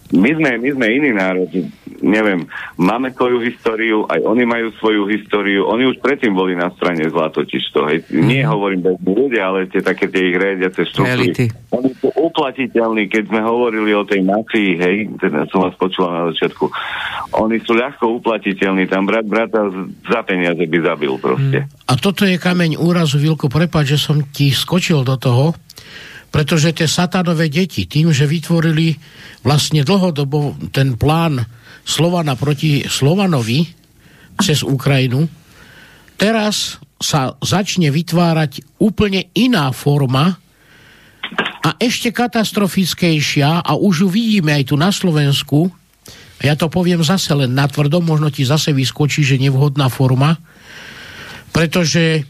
Speaker 6: My sme, my sme iný národ, neviem, máme svoju históriu, aj oni majú svoju históriu, oni už predtým boli na strane zla totiž to, hej. Nie hovorím bez ľudia, ale tie také tie ich riadiace štruktúry. Oni sú uplatiteľní, keď sme hovorili o tej mafii, hej, teda som vás počula na začiatku. Oni sú ľahko uplatiteľní, tam brat brata za peniaze by zabil proste.
Speaker 3: A toto je kameň úrazu, Vilko, prepáč, že som ti skočil do toho, pretože tie satanové deti, tým, že vytvorili vlastne dlhodobo ten plán Slovana proti Slovanovi cez Ukrajinu, teraz sa začne vytvárať úplne iná forma a ešte katastrofickejšia a už ju vidíme aj tu na Slovensku, ja to poviem zase len natvrdo, možno ti zase vyskočí, že nevhodná forma, pretože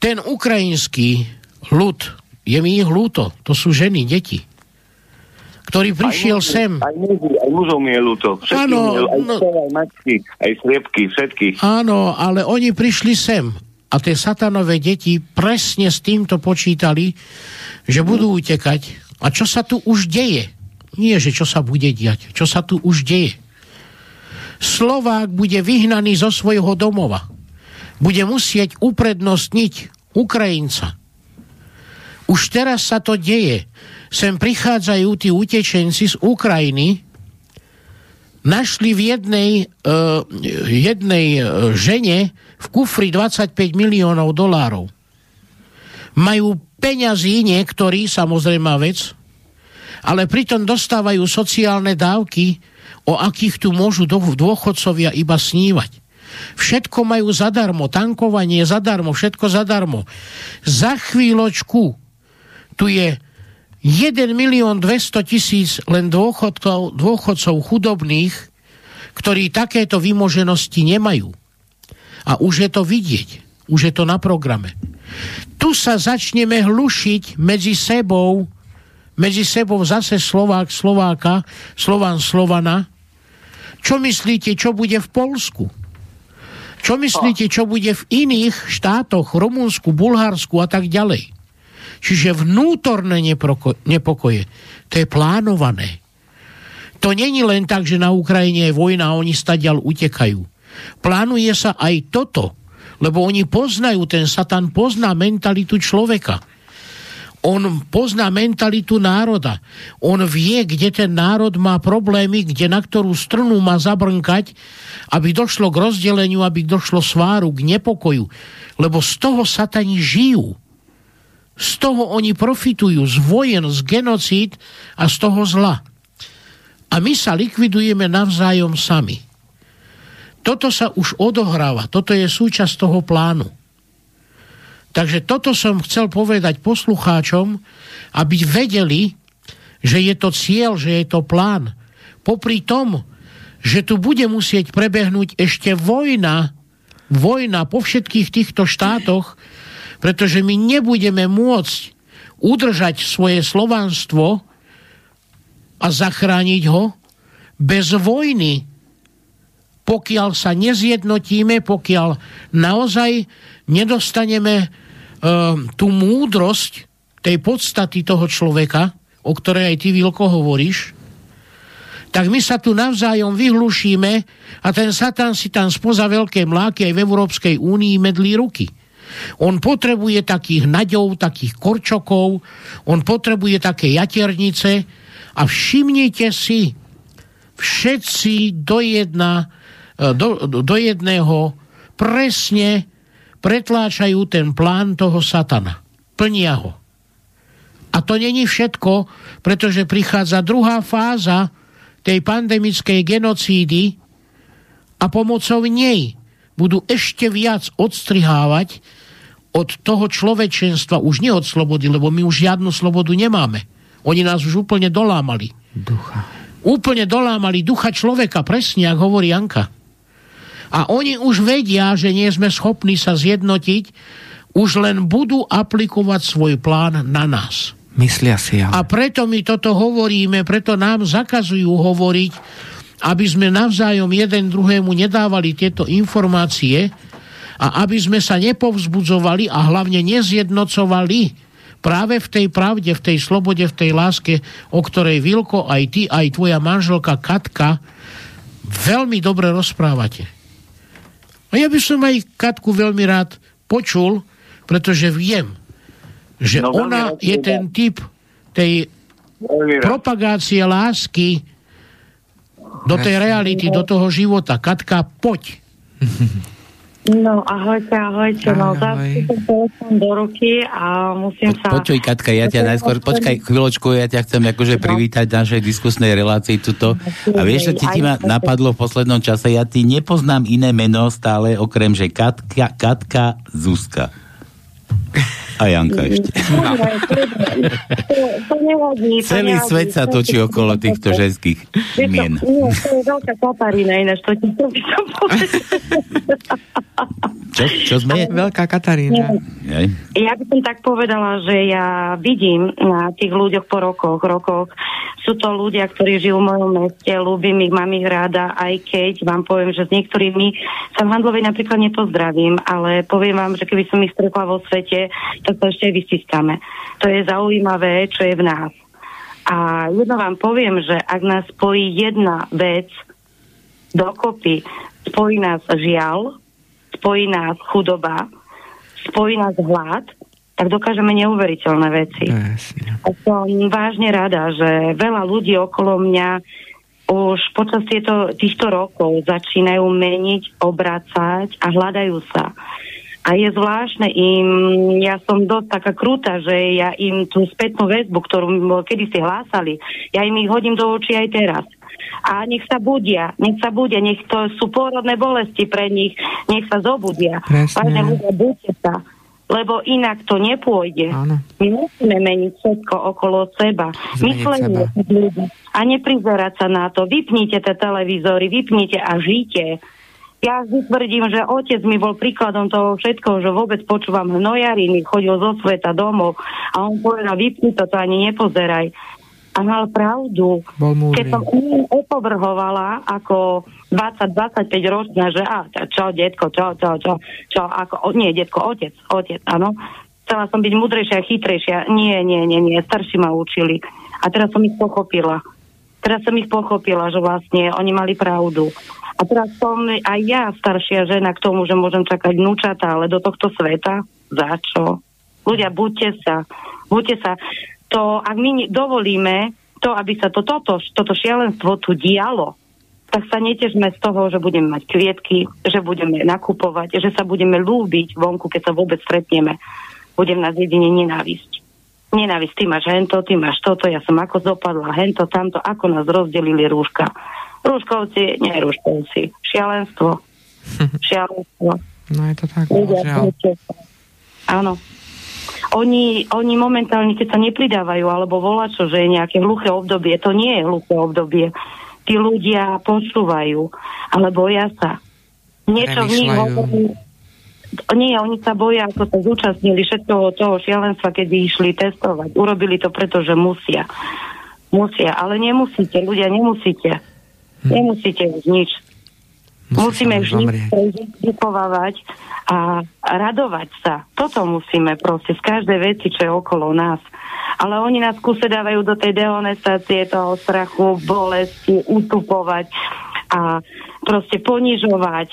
Speaker 3: ten ukrajinský ľud, je mi ich ľúto, to sú ženy, deti, ktorý prišiel
Speaker 6: muži,
Speaker 3: sem.
Speaker 6: Aj muži, aj mužov mi je ľúto.
Speaker 3: Áno,
Speaker 6: aj,
Speaker 3: no-
Speaker 6: aj matky, aj sliepky, všetkých.
Speaker 3: Áno, ale oni prišli sem a tie satanové deti presne s týmto počítali, že budú utekať. A čo sa tu už deje? Nie, že čo sa bude diať. Čo sa tu už deje? Slovák bude vyhnaný zo svojho domova. Bude musieť uprednostniť Ukrajinca. Už teraz sa to deje. Sem prichádzajú tí utečenci z Ukrajiny, našli v jednej, uh, jednej uh, žene v kufri 25 miliónov dolárov. Majú peňazí niektorí, samozrejme vec, ale pritom dostávajú sociálne dávky, o akých tu môžu dôchodcovia iba snívať. Všetko majú zadarmo, tankovanie zadarmo, všetko zadarmo. Za chvíľočku tu je 1 milión 200 tisíc len dôchodcov, dôchodcov chudobných, ktorí takéto vymoženosti nemajú. A už je to vidieť. Už je to na programe. Tu sa začneme hlušiť medzi sebou, medzi sebou zase Slovák Slováka, Slovan Slovana. Čo myslíte, čo bude v Polsku? Čo myslíte, čo bude v iných štátoch, Rumunsku, Bulharsku a tak ďalej? Čiže vnútorné neproko- nepokoje, to je plánované. To není len tak, že na Ukrajine je vojna a oni stadiaľ utekajú. Plánuje sa aj toto, lebo oni poznajú, ten Satan pozná mentalitu človeka. On pozná mentalitu národa. On vie, kde ten národ má problémy, kde na ktorú strunu má zabrnkať, aby došlo k rozdeleniu, aby došlo sváru, k nepokoju. Lebo z toho satani žijú. Z toho oni profitujú, z vojen, z genocíd a z toho zla. A my sa likvidujeme navzájom sami. Toto sa už odohráva, toto je súčasť toho plánu. Takže toto som chcel povedať poslucháčom, aby vedeli, že je to cieľ, že je to plán. Popri tom, že tu bude musieť prebehnúť ešte vojna, vojna po všetkých týchto štátoch, pretože my nebudeme môcť udržať svoje slovanstvo a zachrániť ho bez vojny, pokiaľ sa nezjednotíme, pokiaľ naozaj nedostaneme Ehm, tú múdrosť tej podstaty toho človeka, o ktorej aj ty, Vilko, hovoríš, tak my sa tu navzájom vyhlušíme a ten Satan si tam spoza veľké mláky aj v Európskej únii medlí ruky. On potrebuje takých naďov, takých korčokov, on potrebuje také jaternice a všimnite si, všetci do, jedna, e, do, do jedného presne pretláčajú ten plán toho satana. Plnia ho. A to není všetko, pretože prichádza druhá fáza tej pandemickej genocídy a pomocou nej budú ešte viac odstrihávať od toho človečenstva, už nie od slobody, lebo my už žiadnu slobodu nemáme. Oni nás už úplne dolámali.
Speaker 2: Ducha.
Speaker 3: Úplne dolámali ducha človeka, presne, ako hovorí Janka. A oni už vedia, že nie sme schopní sa zjednotiť, už len budú aplikovať svoj plán na nás.
Speaker 2: Myslia si, ale...
Speaker 3: A preto my toto hovoríme, preto nám zakazujú hovoriť, aby sme navzájom jeden druhému nedávali tieto informácie a aby sme sa nepovzbudzovali a hlavne nezjednocovali práve v tej pravde, v tej slobode, v tej láske, o ktorej Vilko, aj ty, aj tvoja manželka Katka veľmi dobre rozprávate. A ja by som aj Katku veľmi rád počul, pretože viem, že
Speaker 6: No,
Speaker 3: ona
Speaker 6: rád
Speaker 3: je ten typ tej propagácie lásky do tej reality, do toho života. Katka, poď.
Speaker 7: No, ahojte, ahojte. No,
Speaker 2: Ahoj.
Speaker 7: som telefón do ruky a musím
Speaker 1: Po,
Speaker 7: sa...
Speaker 1: počuj, Katka, ja ťa najskôr, počkaj chvíľočku, ja ťa chcem akože privítať v našej diskusnej relácii tuto. A vieš, čo ti, ti ma napadlo v poslednom čase? Ja ti nepoznám iné meno stále, okrem, že Katka, Katka Zuzka. A Janka ešte.
Speaker 7: Dobre, dobre. To, to nevadí. to
Speaker 1: Celý
Speaker 7: nevadí.
Speaker 1: svet sa točí okolo týchto ženských mien.
Speaker 7: Nie, to je veľká Katarína, ináč to ti to by som.
Speaker 1: Čo, čo sme?
Speaker 2: Veľká Katarína.
Speaker 7: Ja by som tak povedala, že ja vidím na tých ľuďoch po rokoch, rokoch, sú to ľudia, ktorí žijú v mojom meste, ľúbim ich, mám ich rada, aj keď vám poviem, že s niektorými sa v Handlovej napríklad nepozdravím, ale poviem vám, že keby som ich stretla vo svete, to ešte aj vystískame. To je zaujímavé, čo je v nás. A jedno vám poviem, že ak nás spojí jedna vec dokopy, spojí nás žiaľ, spojí nás chudoba, spojí nás hlad, tak dokážeme neuveriteľné veci. A som vážne rada, že veľa ľudí okolo mňa už počas tieto, týchto rokov začínajú meniť, obracať a hľadajú sa. A je zvláštne im, ja som dosť taká krúta, že ja im tú spätnú väzbu, ktorú kedy si hlásali, ja im ich hodím do očí aj teraz. A nech sa budia, nech sa budia, nech to sú pôrodné bolesti pre nich, nech sa zobudia. Vážne ľudia, buďte sa, lebo inak to nepôjde.
Speaker 2: Áno.
Speaker 7: My musíme meniť všetko okolo seba. Myslenie ľudí. A neprizerať sa na to. Vypnite tie televízory, vypnite a žite. Ja vždy tvrdím, že otec mi bol príkladom toho všetkoho, že vôbec počúvam hnojariny, chodil zo sveta domov a on povedal, vypni to, to ani nepozeraj. A mal pravdu. Keď som im opovrhovala ako 20-25 ročná, že a čo, detko, čo, čo, čo, čo, ako, nie, detko, otec, otec, áno. Chcela som byť múdrejšia, chytrejšia. Nie, nie, nie, nie, starší ma učili. A teraz som ich pochopila. Teraz som ich pochopila, že vlastne oni mali pravdu. A teraz som aj ja staršia žena k tomu, že môžem čakať vnúčata, ale do tohto sveta? Za čo? Ľudia, buďte sa. Buďte sa. To, ak my dovolíme to, aby sa to, toto, toto šialenstvo tu dialo, tak sa netežme z toho, že budeme mať kvietky, že budeme nakupovať, že sa budeme lúbiť vonku, keď sa vôbec stretneme. Budem nás jedine nenávisť. Nenávisť, ty máš hento, ty máš toto, ja som ako dopadla, hento, tamto, ako nás rozdelili rúška. Rúškovci, nie rúškovci. Šialenstvo. Šialenstvo.
Speaker 2: No je to tak, bohužiaľ.
Speaker 7: Áno. Oni, oni momentálne, keď sa nepridávajú, alebo volá čo, že je nejaké hluché obdobie, to nie je hluché obdobie. Tí ľudia počúvajú, ale boja sa. Niečo v nich hovorí, nie, oni sa boja, ako sa zúčastnili všetkého toho šialenstva, kedy išli testovať. Urobili to preto, že musia. Musia, ale nemusíte, ľudia, nemusíte. Nemusíte už nič.
Speaker 2: Musí
Speaker 7: Musíme vždy vychovávať a radovať sa. Toto musíme proste z každej veci, čo je okolo nás. Ale oni nás kuse dávajú do tej dehonestácie, toho strachu, bolesti, utupovať a proste ponižovať.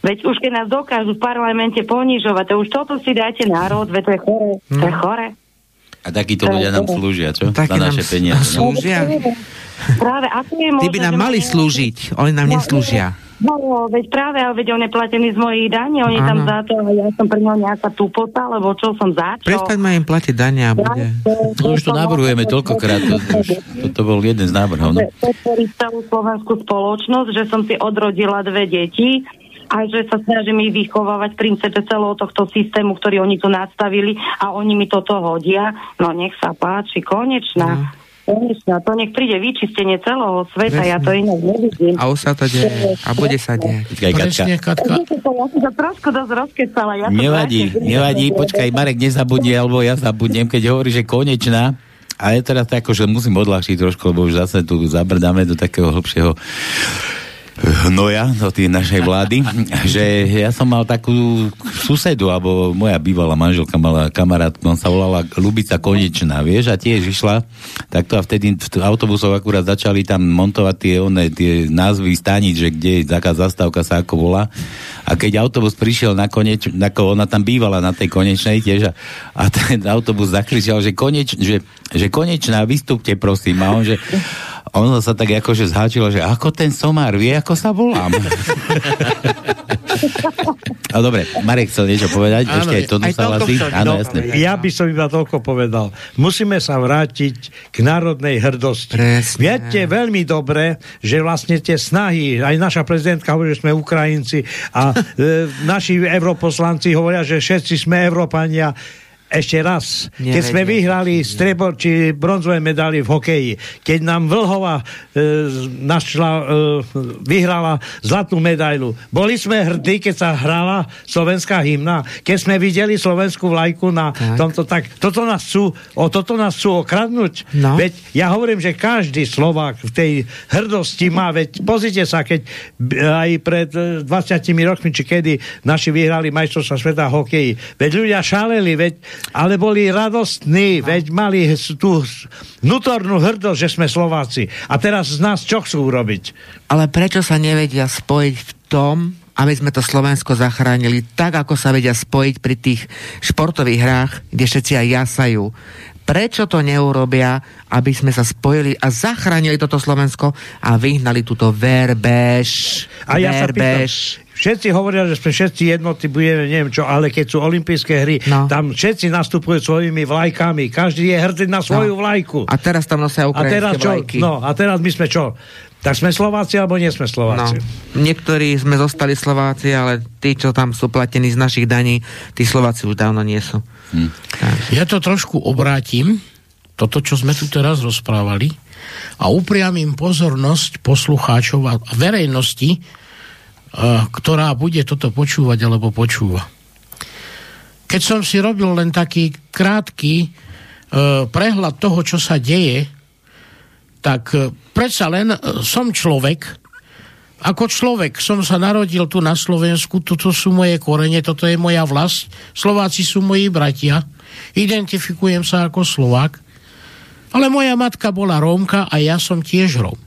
Speaker 7: Veď už keď nás dokážu v parlamente ponižovať, to už toto si dáte národ, veď to je chore. To je chore.
Speaker 1: A takíto ľudia nám slúžia, čo?
Speaker 2: Takí
Speaker 1: Za
Speaker 2: nám
Speaker 1: naše peniaze. no?
Speaker 2: slúžia.
Speaker 7: Práve, ako je možné,
Speaker 2: by nám mali slúžiť, oni nám
Speaker 7: No,
Speaker 2: neslúžia.
Speaker 7: No, veď práve, ale veď on je platený z mojich daní, oni tam
Speaker 2: Áno.
Speaker 7: za to, a ja som pre ňo nejaká tupota, lebo čo som za čo?
Speaker 2: Prestaňme im platiť dania a bude.
Speaker 1: No už to navrhujeme toľkokrát. To, to, už, toto bol jeden z návrhov. No.
Speaker 7: podporiť celú slovenskú spoločnosť, že som si odrodila dve deti a že sa snažím ich vychovávať v princípe celého tohto systému, ktorý oni tu nastavili a oni mi toto hodia. No nech sa páči, konečná. Konečná, to nech príde vyčistenie celého sveta, ja to inak nevidím.
Speaker 2: A už sa to deje. A bude sa deť.
Speaker 1: Počkaj, Katka.
Speaker 3: Presne, Katka.
Speaker 7: Ja trošku dosť rozkecala. Ja to
Speaker 1: Nevadí, nevadí, počkaj, Marek nezabudne, alebo ja zabudnem, keď hovorí, že konečná. A je teraz tak, že musím odľahčiť trošku, lebo už zase tu zabrdáme do takého hlbšieho hnoja do tej našej vlády, že ja som mal takú susedu, alebo moja bývalá manželka mala kamarátku, on sa volala Lubica Konečná, vieš, a tiež išla takto a vtedy v autobusov akurát začali tam montovať tie, one, tie názvy staniť, že kde je taká zastávka sa ako volá. A keď autobus prišiel na koneč, ako ona tam bývala na tej konečnej tiež a, a ten autobus zakričal, že, koneč, že, že konečná, vystúpte prosím. A on, že, ono sa tak akože zháčilo, že ako ten somár vie, ako sa volám. A dobre, Marek chcel niečo povedať,
Speaker 3: Áno,
Speaker 1: ešte aj to sa hlasí. Áno,
Speaker 3: no.
Speaker 4: Ja by som iba toľko povedal. Musíme sa vrátiť k národnej hrdosti.
Speaker 2: Presne.
Speaker 4: Viete veľmi dobre, že vlastne tie snahy, aj naša prezidentka hovorí, že sme Ukrajinci a e, naši europoslanci hovoria, že všetci sme Európania. Ešte raz, keď sme vyhrali strebor či bronzové medaily v hokeji, keď nám Vlhova e, našla, e, vyhrala zlatú medailu, boli sme hrdí, keď sa hrala slovenská hymna, keď sme videli slovenskú vlajku na
Speaker 2: Tak.
Speaker 4: tomto, tak toto nás chcú, o toto nás chcú okradnúť.
Speaker 2: No.
Speaker 4: Veď ja hovorím, že každý Slovák v tej hrdosti má, veď pozrite sa, keď b- aj pred e, 20 rokmi, či kedy naši vyhrali majstrovstva sveta hokeji, veď ľudia šaleli, veď ale boli radostní, veď mali tú vnútornú hrdosť, že sme Slováci. A teraz z nás čo chcú urobiť?
Speaker 2: Ale prečo sa nevedia spojiť v tom, aby sme to Slovensko zachránili tak, ako sa vedia spojiť pri tých športových hrách, kde všetci aj jasajú. Prečo to neurobia, aby sme sa spojili a zachránili toto Slovensko a vyhnali túto verbež,
Speaker 4: A ja sa pýtam,
Speaker 2: verbež.
Speaker 4: Všetci hovoria, že sme všetci jednoty, budeme neviem čo, ale keď sú olympijské hry,
Speaker 2: No.
Speaker 4: tam všetci nastupujú svojimi vlajkami, každý je hrdý na svoju
Speaker 2: No.
Speaker 4: vlajku.
Speaker 2: A teraz tam nosia
Speaker 4: A
Speaker 2: ukrajinské
Speaker 4: teraz čo?
Speaker 2: vlajky.
Speaker 4: No, a teraz my sme čo? Tak sme Slováci, alebo nie sme
Speaker 2: No,
Speaker 4: Slováci?
Speaker 2: niektorí sme zostali Slováci, ale tí, čo tam sú platení z našich daní, tí Slováci už dávno nie sú.
Speaker 1: Hm.
Speaker 2: Tak.
Speaker 3: Ja to trošku obrátim, toto, čo sme tu teraz rozprávali, a upriamím pozornosť poslucháčov a a verejnosti, ktorá bude toto počúvať alebo počúva. Keď som si robil len taký krátky eh, prehľad toho, čo sa deje tak e, predsa len e, som človek, ako človek som sa narodil tu na Slovensku, toto sú moje korene, toto je moja vlast, Slováci sú moji bratia, identifikujem sa ako Slovák, ale moja matka bola Rómka a ja som tiež Róm.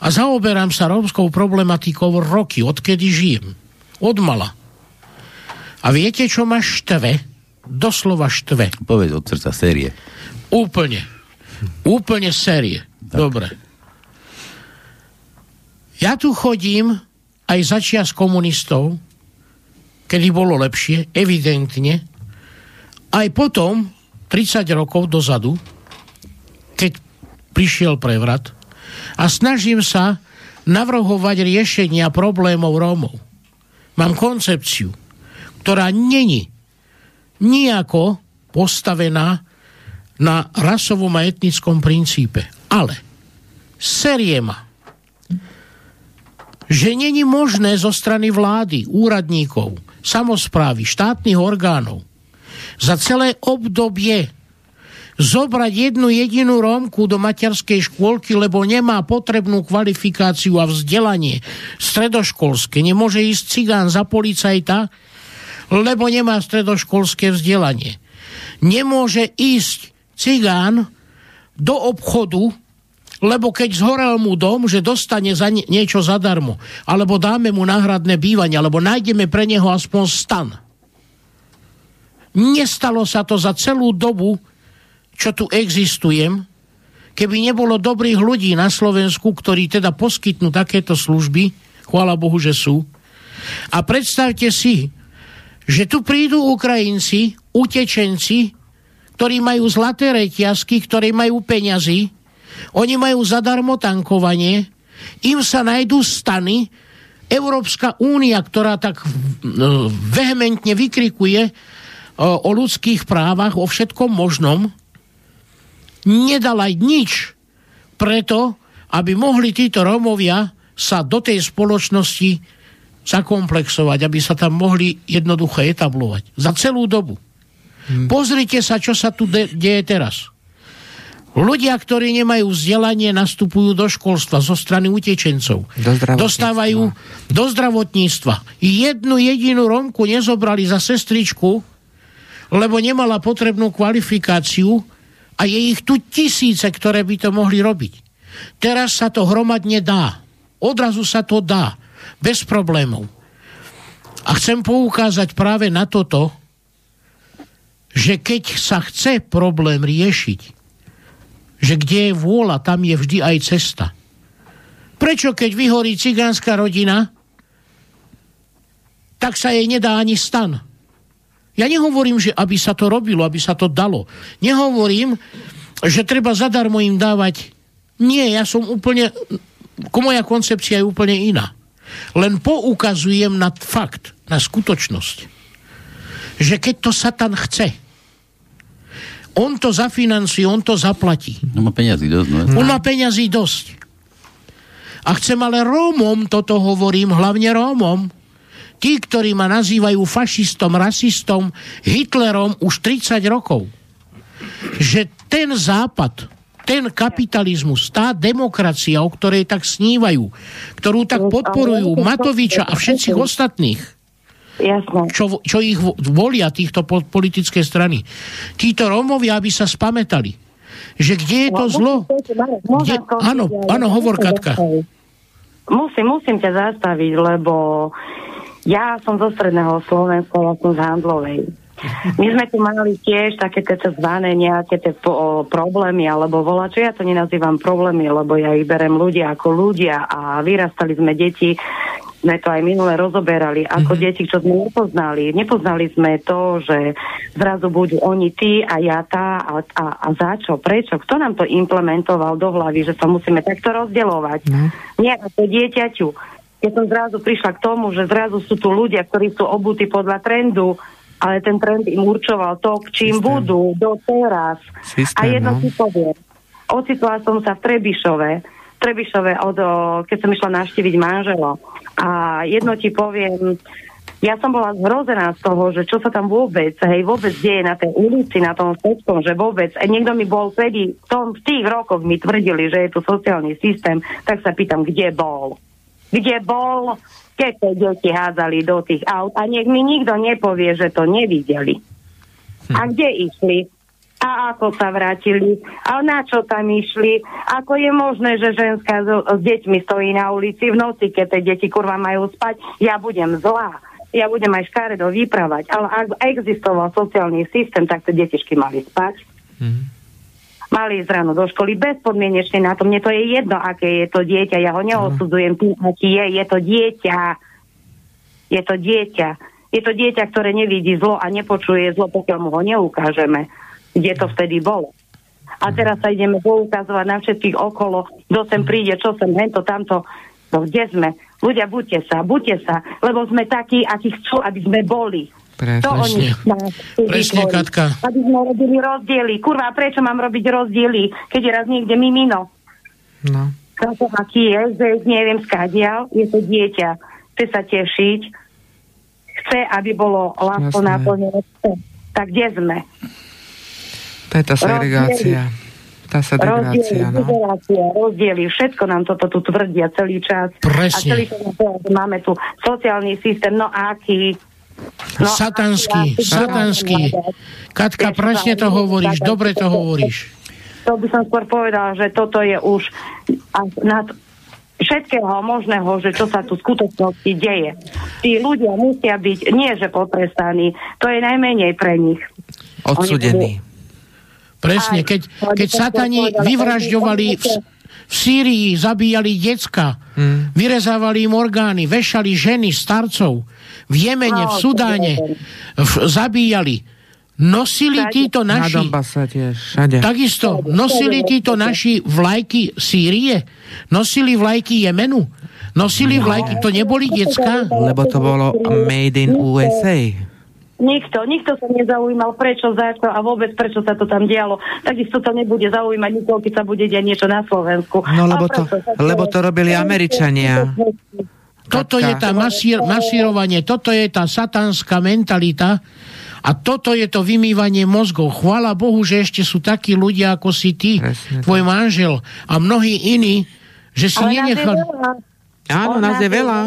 Speaker 3: A zaoberám sa rómskou problematikou roky, odkedy žijem. Od mala. A viete, čo ma štve? Doslova štve.
Speaker 1: Povedz od srdca série.
Speaker 3: Úplne. Úplne série. Dobre. Ja tu chodím aj začias komunistov, kedy bolo lepšie, evidentne. Aj potom, 30 rokov dozadu, keď prišiel prevrat, a snažím sa navrhovať riešenia problémov Rómov. Mám koncepciu, ktorá není nejako postavená na rasovom a etnickom princípe. Ale serie ma, že není možné zo strany vlády, úradníkov, samozprávy, štátnych orgánov za celé obdobie zobrať jednu jedinú Rómku do materskej škôlky, lebo nemá potrebnú kvalifikáciu a vzdelanie stredoškolské. Nemôže ísť cigán za policajta, lebo nemá stredoškolské vzdelanie. Nemôže ísť cigán do obchodu, lebo keď zhorel mu dom, že dostane za niečo zadarmo, alebo dáme mu náhradné bývanie, alebo nájdeme pre neho aspoň stan. Nestalo sa to za celú dobu čo tu existujem, keby nebolo dobrých ľudí na Slovensku, ktorí teda poskytnú takéto služby, chvála Bohu, že sú. A predstavte si, že tu prídu Ukrajinci, utečenci, ktorí majú zlaté reťazky, ktorí majú peňazí, oni majú zadarmo tankovanie, im sa najdú stany, Európska únia, ktorá tak vehementne vykrikuje o, o ľudských právach, o všetkom možnom, nedal aj nič preto, aby mohli títo Rómovia sa do tej spoločnosti zakomplexovať, aby sa tam mohli jednoducho etablovať. Za celú dobu. Hmm. Pozrite sa, čo sa tu de- deje teraz. Ľudia, ktorí nemajú vzdelanie, nastupujú do školstva zo strany utečencov.
Speaker 2: Do
Speaker 3: Dostávajú do zdravotníctva. Jednu jedinú Romku nezobrali za sestričku, lebo nemala potrebnú kvalifikáciu a je ich tu tisíce, ktoré by to mohli robiť. Teraz sa to hromadne dá. Odrazu sa to dá. Bez problémov. A chcem poukázať práve na toto, že keď sa chce problém riešiť, že kde je vôľa, tam je vždy aj cesta. Prečo keď vyhorí cigánska rodina, tak sa jej nedá ani stan? Ja nehovorím, že aby sa to robilo, aby sa to dalo. Nehovorím, že treba zadarmo im dávať. Nie, ja som úplne... Moja koncepcia je úplne iná. Len poukazujem na fakt, na skutočnosť, že keď to Satan chce, on to zafinancuje, on to zaplatí.
Speaker 1: On má peňazí dosť, no?
Speaker 3: On má peňazí dosť. A chcem ale Rómom, toto hovorím, hlavne Rómom, tí, ktorí ma nazývajú fašistom, rasistom, Hitlerom už 30 rokov, že ten západ, ten kapitalizmus, tá demokracia, o ktorej tak snívajú, ktorú tak podporujú Matoviča a všetkých ostatných, Čo, čo ich volia, týchto politické strany. Títo Rómovia, aby sa spametali, že kde je to no, zlo? Kde, áno, áno, hovor Katka.
Speaker 7: Musím, musím ťa zastaviť, lebo ja som zo stredného Slovenska, ja som z Handlovej. My sme tu mali tiež také tie zvané nejaké tie po, problémy, alebo volá, čo ja to nenazývam problémy, lebo ja ich berem ľudia ako ľudia a vyrastali sme deti, sme to aj minule rozoberali, ako mm-hmm. deti, čo sme nepoznali. Nepoznali sme to, že zrazu budú oni tí a ja tá a, a, a za čo, prečo, kto nám to implementoval do hlavy, že sa musíme takto rozdeľovať. Mm. Nie ako dieťaťu keď som zrazu prišla k tomu, že zrazu sú tu ľudia, ktorí sú obutí podľa trendu, ale ten trend im určoval to, k čím Systém. budú do teraz. Systém, a jedno no. si poviem. Ocitla som sa v Trebišove, Trebišove, od, keď som išla navštíviť manželo. A jedno ti poviem, Ja som bola zhrozená z toho, že čo sa tam vôbec, hej, vôbec deje na tej ulici, na tom všetkom, že vôbec. A niekto mi bol vtedy, v, tom, v tých rokoch mi tvrdili, že je tu sociálny systém, tak sa pýtam, kde bol? Kde bol, keď tie deti hádzali do tých aut? A nech mi nikto nepovie, že to nevideli. A kde išli? A ako sa vrátili? A na čo tam išli? Ako je možné, že ženská so, s deťmi stojí na ulici v noci, keď tie deti kurva majú spať? Ja budem zlá. Ja budem aj škaredo vyprávať. Ale ak existoval sociálny systém, tak tie detičky mali spať. Mali ísť ráno do školy bezpodmienečne na to. Mne to je jedno, aké je to dieťa. Ja ho neosudzujem tým, aký je. Je to dieťa. Je to dieťa. Je to dieťa, ktoré nevidí zlo a nepočuje zlo, pokiaľ mu ho neukážeme. Kde to vtedy bolo. A teraz sa ideme poukazovať na všetkých okolo, kto sem príde, čo sem, hento, tamto. No kde sme? Ľudia, buďte sa, buďte sa, lebo sme takí, akí chcú, aby sme boli.
Speaker 2: Presne.
Speaker 7: To oni
Speaker 3: Presne. Katka.
Speaker 7: Aby sme robili rozdiely. Kurva, prečo mám robiť rozdiely, keď je raz niekde mimino?
Speaker 2: No.
Speaker 7: Táto aký je, že neviem skadial, je to dieťa. Chce sa tešiť, chce, aby bolo
Speaker 2: Jasné.
Speaker 7: naplnené. Tak kde sme?
Speaker 2: To je tá segregácia. Tá
Speaker 7: Rozdiely,
Speaker 2: segregácia, no.
Speaker 7: federácia, rozdiely, všetko nám toto tu tvrdia celý čas.
Speaker 3: Presne.
Speaker 7: A celý čas máme tu sociálny systém, no aký? No,
Speaker 3: Satanský,
Speaker 7: aký?
Speaker 3: satanský. Katka, presne to hovoríš, dobre to hovoríš.
Speaker 7: To by som skôr povedala, že toto je už nad všetkého možného, že čo sa tu v skutočnosti deje. Tí ľudia musia byť, nie že potrestaní, to je najmenej pre nich.
Speaker 2: Odsudený.
Speaker 3: Presne, keď, keď satani vyvražďovali v, v Sýrii, zabíjali decka,
Speaker 2: Hmm.
Speaker 3: vyrezávali im orgány, vešali ženy, starcov, v Jemene, v
Speaker 7: No,
Speaker 3: Sudáne, v, zabíjali. Nosili títo
Speaker 2: Na
Speaker 3: naši,
Speaker 2: Donbase tiež,
Speaker 3: takisto, nosili títo naši vlajky Sýrie, nosili vlajky Jemenu, nosili vlajky, to neboli decka?
Speaker 2: Lebo to bolo made in USA.
Speaker 7: Nikto, nikto sa nezaujímal, prečo, za čo a vôbec prečo sa to tam dialo. Takisto to nebude zaujímať nikoho, keď sa bude diať niečo na Slovensku.
Speaker 2: No, lebo to- lebo to robili Američania.
Speaker 3: Toto je tá masír, masírovanie, toto je tá satanská mentalita a toto je to vymývanie mozgov. Chvála Bohu, že ešte sú takí ľudia ako si ty,
Speaker 2: Presne
Speaker 3: tvoj manžel a mnohí iní, že si
Speaker 7: Ale nás je
Speaker 3: nenechal...
Speaker 7: veľa.
Speaker 2: Áno, nás je veľa.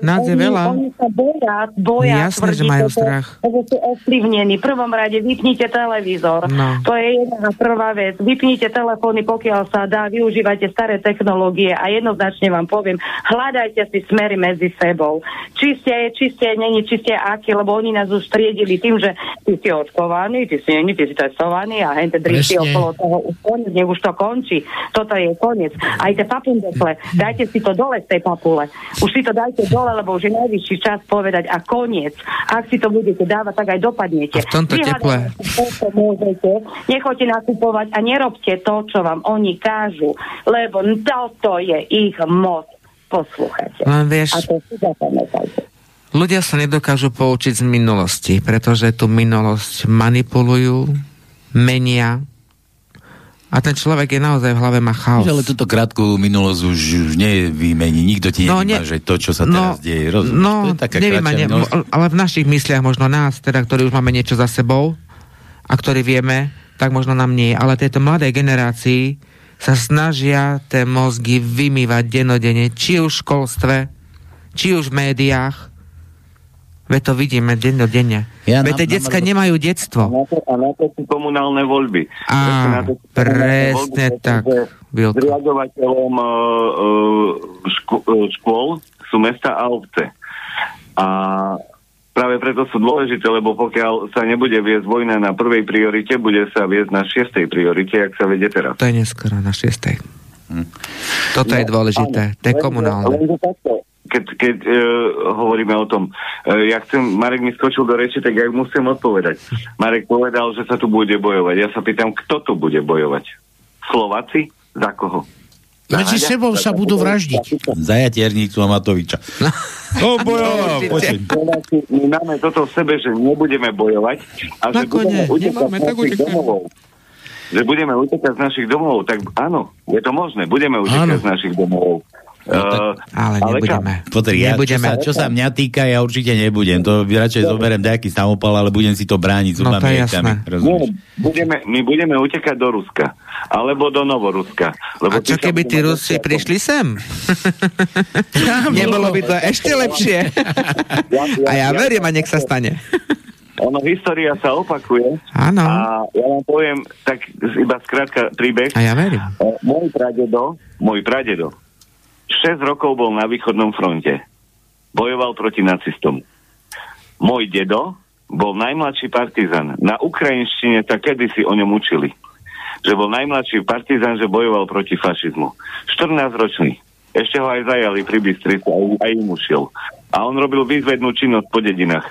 Speaker 2: Nás je veľa.
Speaker 7: Oni sa boja, boja
Speaker 2: Jasné, že majú strach.
Speaker 7: Lebo sú ovplyvnení. V prvom rade vypnite televízor.
Speaker 2: No.
Speaker 7: To je jedna prvá vec. Vypnite telefóny, pokiaľ sa dá, využívajte staré technológie a jednoznačne vám poviem, hľadajte si smery medzi sebou. Či ste, či ste, není, či ste aký, lebo oni nás už striedili tým, že ty si očkovaný, ty si není, ty si testovaný a drišti
Speaker 3: Presne.
Speaker 7: okolo toho už koniec, nech už to končí. Toto je koniec. Aj tie papundekle, dajte si to dole z tej papule. Už si to dajte dole, lebo už je najvyšší čas povedať a koniec. Ak si to budete dávať, tak aj dopadnete.
Speaker 2: A v tomto teple.
Speaker 7: môžete. Nechoďte nakupovať a nerobte to, čo vám oni kážu, lebo toto je ich moc. Poslúchajte.
Speaker 2: Len
Speaker 7: A
Speaker 2: vieš,
Speaker 7: to si zapamätajte.
Speaker 2: ľudia sa nedokážu poučiť z minulosti, pretože tú minulosť manipulujú, menia a ten človek je naozaj v hlave má chaos.
Speaker 1: Ale túto krátku minulosť už, už nevymení. Nikto ti
Speaker 2: No,
Speaker 1: nevýma,
Speaker 2: ne-
Speaker 1: že to, čo sa teraz deje. Rozumieš?
Speaker 2: no,
Speaker 1: to je taká kratšia
Speaker 2: ne, ale v našich mysliach možno nás, teda, ktorí už máme niečo za sebou a ktorí vieme, tak možno nám nie. Ale tejto mladej generácii sa snažia tie mozgy vymývať denodene, či už v školstve, či už v médiách. Veď to vidíme dennodenne.
Speaker 1: Ja
Speaker 2: Veď tie decka
Speaker 1: na-
Speaker 2: nemajú
Speaker 6: A
Speaker 2: detstvo.
Speaker 6: na to, a na to sú komunálne voľby.
Speaker 2: Á,
Speaker 6: Presne na to sú komunálne
Speaker 2: presne
Speaker 6: voľby,
Speaker 2: tak.
Speaker 6: Zriadovateľom uh, uh, ško- uh, škôl sú mesta a obce. A práve preto sú dôležité, lebo pokiaľ sa nebude viesť vojna na prvej priorite, bude sa viesť na šiestej priorite, jak sa vedie teraz.
Speaker 2: To je neskoro na šiestej.
Speaker 1: Hm.
Speaker 2: Toto je dôležité. To je komunálne.
Speaker 6: lenže takto, Keď, keď uh, hovoríme o tom, uh, ja chcem, Marek mi skočil do reči, tak ja musím odpovedať. Marek povedal, že sa tu bude bojovať. Ja sa pýtam, kto tu bude bojovať? Slováci? Za koho?
Speaker 3: Medzi sebou sa budú vraždiť.
Speaker 1: Zajatiernicu a Matoviča. No, bojoval,
Speaker 6: My máme toto v sebe, že nebudeme bojovať a že
Speaker 2: Nakoniec,
Speaker 6: budeme utekať
Speaker 2: nemáme, tak.
Speaker 6: Že budeme utekať z našich domovov, tak áno, je to možné, budeme utekať
Speaker 3: Áno.
Speaker 6: z našich domovov.
Speaker 1: No tak-
Speaker 6: Eh,
Speaker 2: Ale nebudeme.
Speaker 1: Pozri, ja, čo,
Speaker 2: nebudeme.
Speaker 1: sa, čo sa mňa týka, ja určite nebudem. To radšej zoberiem nejaký samopal, ale budem si to brániť
Speaker 2: No, to
Speaker 1: zubami
Speaker 2: je jasné.
Speaker 6: Nie, budeme, my budeme utekať do Ruska. Alebo do Novoruska. Lebo
Speaker 2: A čo keby tí Rusi prišli sem? Nebolo by to ešte lepšie. A ja verím, a nech sa stane.
Speaker 6: Ono, história sa opakuje.
Speaker 2: Áno.
Speaker 6: A ja vám poviem, tak iba skrátka príbeh.
Speaker 2: A ja verím.
Speaker 6: E, Môj pradedo, môj pradedo, 6 rokov bol na východnom fronte. Bojoval proti nacistom. Môj dedo bol najmladší partizan. Na ukrajinštine sa kedysi o ňom učili. Že bol najmladší partizan, že bojoval proti fašizmu. 14 ročný. Ešte ho aj zajali pri Bystrici, aj, aj im ušiel. A on robil výzvednú činnosť po dedinách.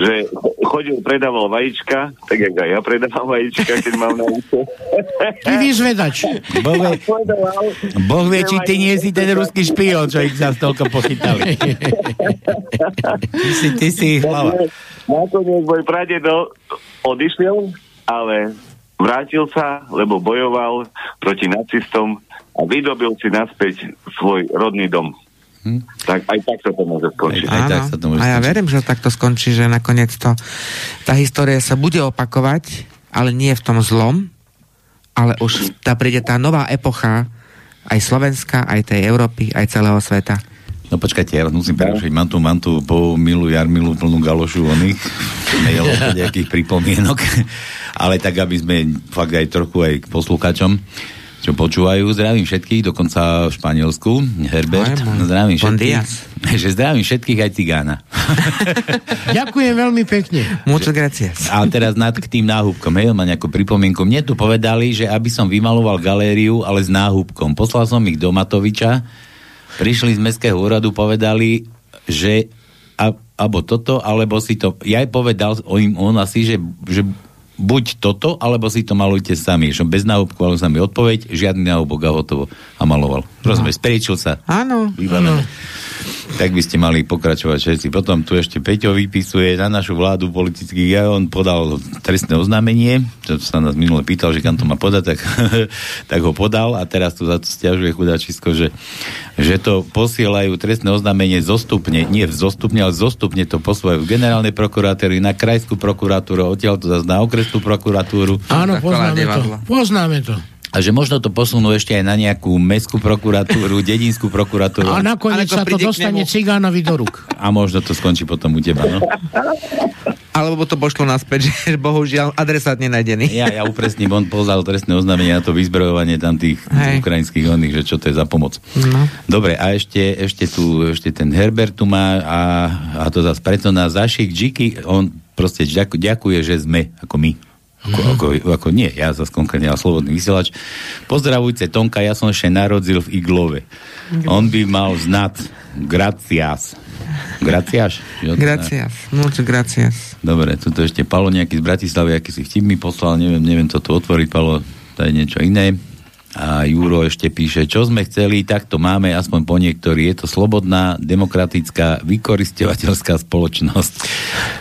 Speaker 6: Že chodil, predával vajíčka, tak jak aj ja predávam vajíčka, keď mám na účte.
Speaker 3: Ty vyzvedač.
Speaker 1: Boh vie, boh vie, či ty nie si ten ruský špion, čo ich za toľko pochytali. ty, si, ty si hlava.
Speaker 6: Nakoniec môj pradedo odišiel, ale vrátil sa, lebo bojoval proti nacistom a vydobil si naspäť svoj rodný dom.
Speaker 1: Hm?
Speaker 6: Tak aj tak sa to môže skončiť.
Speaker 1: Aj tak sa to môže
Speaker 2: a ja
Speaker 1: skončiť.
Speaker 2: verím, že takto skončí, že nakoniec to, tá história sa bude opakovať, ale nie v tom zlom, ale už tá príde tá nová epocha aj Slovenska, aj tej Európy, aj celého sveta.
Speaker 1: No počkajte, ja vás musím prerušiť. Mám tu, mám tu po Milu Jarmilu plnú galošu oných mailov, nejakých pripomienok. Ale tak, aby sme fakt aj trochu aj k posluchačom, čo počúvajú. Zdravím všetkých, dokonca v Španielsku. Herbert,
Speaker 2: Aj,
Speaker 1: zdravím všetkých. Že zdravím všetkých aj cigána.
Speaker 3: Ďakujem veľmi pekne.
Speaker 2: Muchas gracias.
Speaker 1: A teraz nad k tým náhubkom, hej, má nejakú pripomienku. Mne tu povedali, že aby som vymaloval galériu, ale s náhubkom. Poslal som ich do Matoviča, prišli z mestského úradu, povedali, že a, alebo toto, alebo si to... Ja aj povedal o im, on asi, že, že buď toto, alebo si to malujte sami. Že bez náhubku, ale sa mi odpoveď, žiadny náhubok a hotovo. A maloval. Rozumieš, speričil sa.
Speaker 2: Áno.
Speaker 1: Vybavené. Tak by ste mali pokračovať všetci. Potom tu ešte Peťo vypisuje na našu vládu politických. Ja on podal trestné oznámenie, čo sa nás minule pýtal, že kam to má podať, tak, tak ho podal a teraz tu za to stiažuje chudáčisko, že, že to posielajú trestné oznámenie zostupne, nie zostupne, ale zostupne to posúvajú v generálnej prokuratúry, na krajskú prokuratúru, odtiaľ to zase na okresnú prokuratúru.
Speaker 3: Áno, poznáme to. Poznáme to.
Speaker 1: A že možno to posunú ešte aj na nejakú mestskú prokuratúru, dedinskú prokuratúru.
Speaker 3: A nakoniec sa to dostane cigánovi do rúk.
Speaker 1: A možno to skončí potom u teba, no?
Speaker 2: Alebo to pošlo naspäť, že bohužiaľ adresát nenajdený.
Speaker 1: Ja, ja upresním, on poslal trestné oznámenie na to vyzbrojovanie tam tých
Speaker 2: Hej.
Speaker 1: ukrajinských oných, že čo to je za pomoc.
Speaker 2: No.
Speaker 1: Dobre, a ešte, ešte tu, ešte ten Herbert tu má a, a to zase preto na Zašik Džiky, on proste ďaku, ďakuje, že sme, ako my. Ako, ako, ako nie, ja zase konkrétne, ale slobodný vysielač. Pozdravujte Tonka, ja som ešte narodil v Iglove. On by mal znať gracias. Gracias?
Speaker 2: Gracias. Muchas gracias.
Speaker 1: Dobre, tuto ešte Palo nejaký z Bratislavy, aký si vtip mi poslal, neviem, neviem toto otvoriť, Palo, to je niečo iné. A Juro ešte píše, čo sme chceli, tak to máme, aspoň po niektorí. Je to slobodná, demokratická, vykoristovateľská spoločnosť.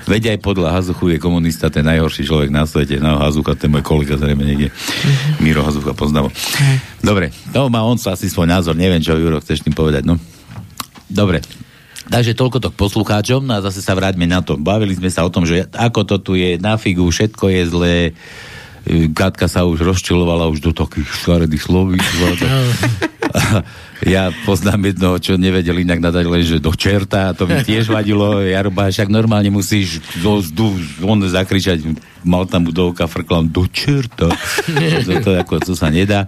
Speaker 1: Veď aj podľa Hazuchu je komunista ten najhorší človek na svete. No, Hazucha, ten môj kolega zrejme niekde. Miro Hazucha poznám. Dobre, to má on sa asi svoj názor, neviem, čo Juro chceš tým povedať, no. Dobre, Takže toľko to k poslucháčom no a zase sa vráťme na to. Bavili sme sa o tom, že ako to tu je na figu, všetko je zlé. Katka sa už rozčilovala už do takých škaredých slovíc. ja poznám jednoho, čo nevedel inak nadať len, že do čerta, to mi tiež vadilo. Jaroba, však normálne musíš do, do, on zakričať, mal tam budovka, frkla do čerta. to, to, ako, to sa nedá.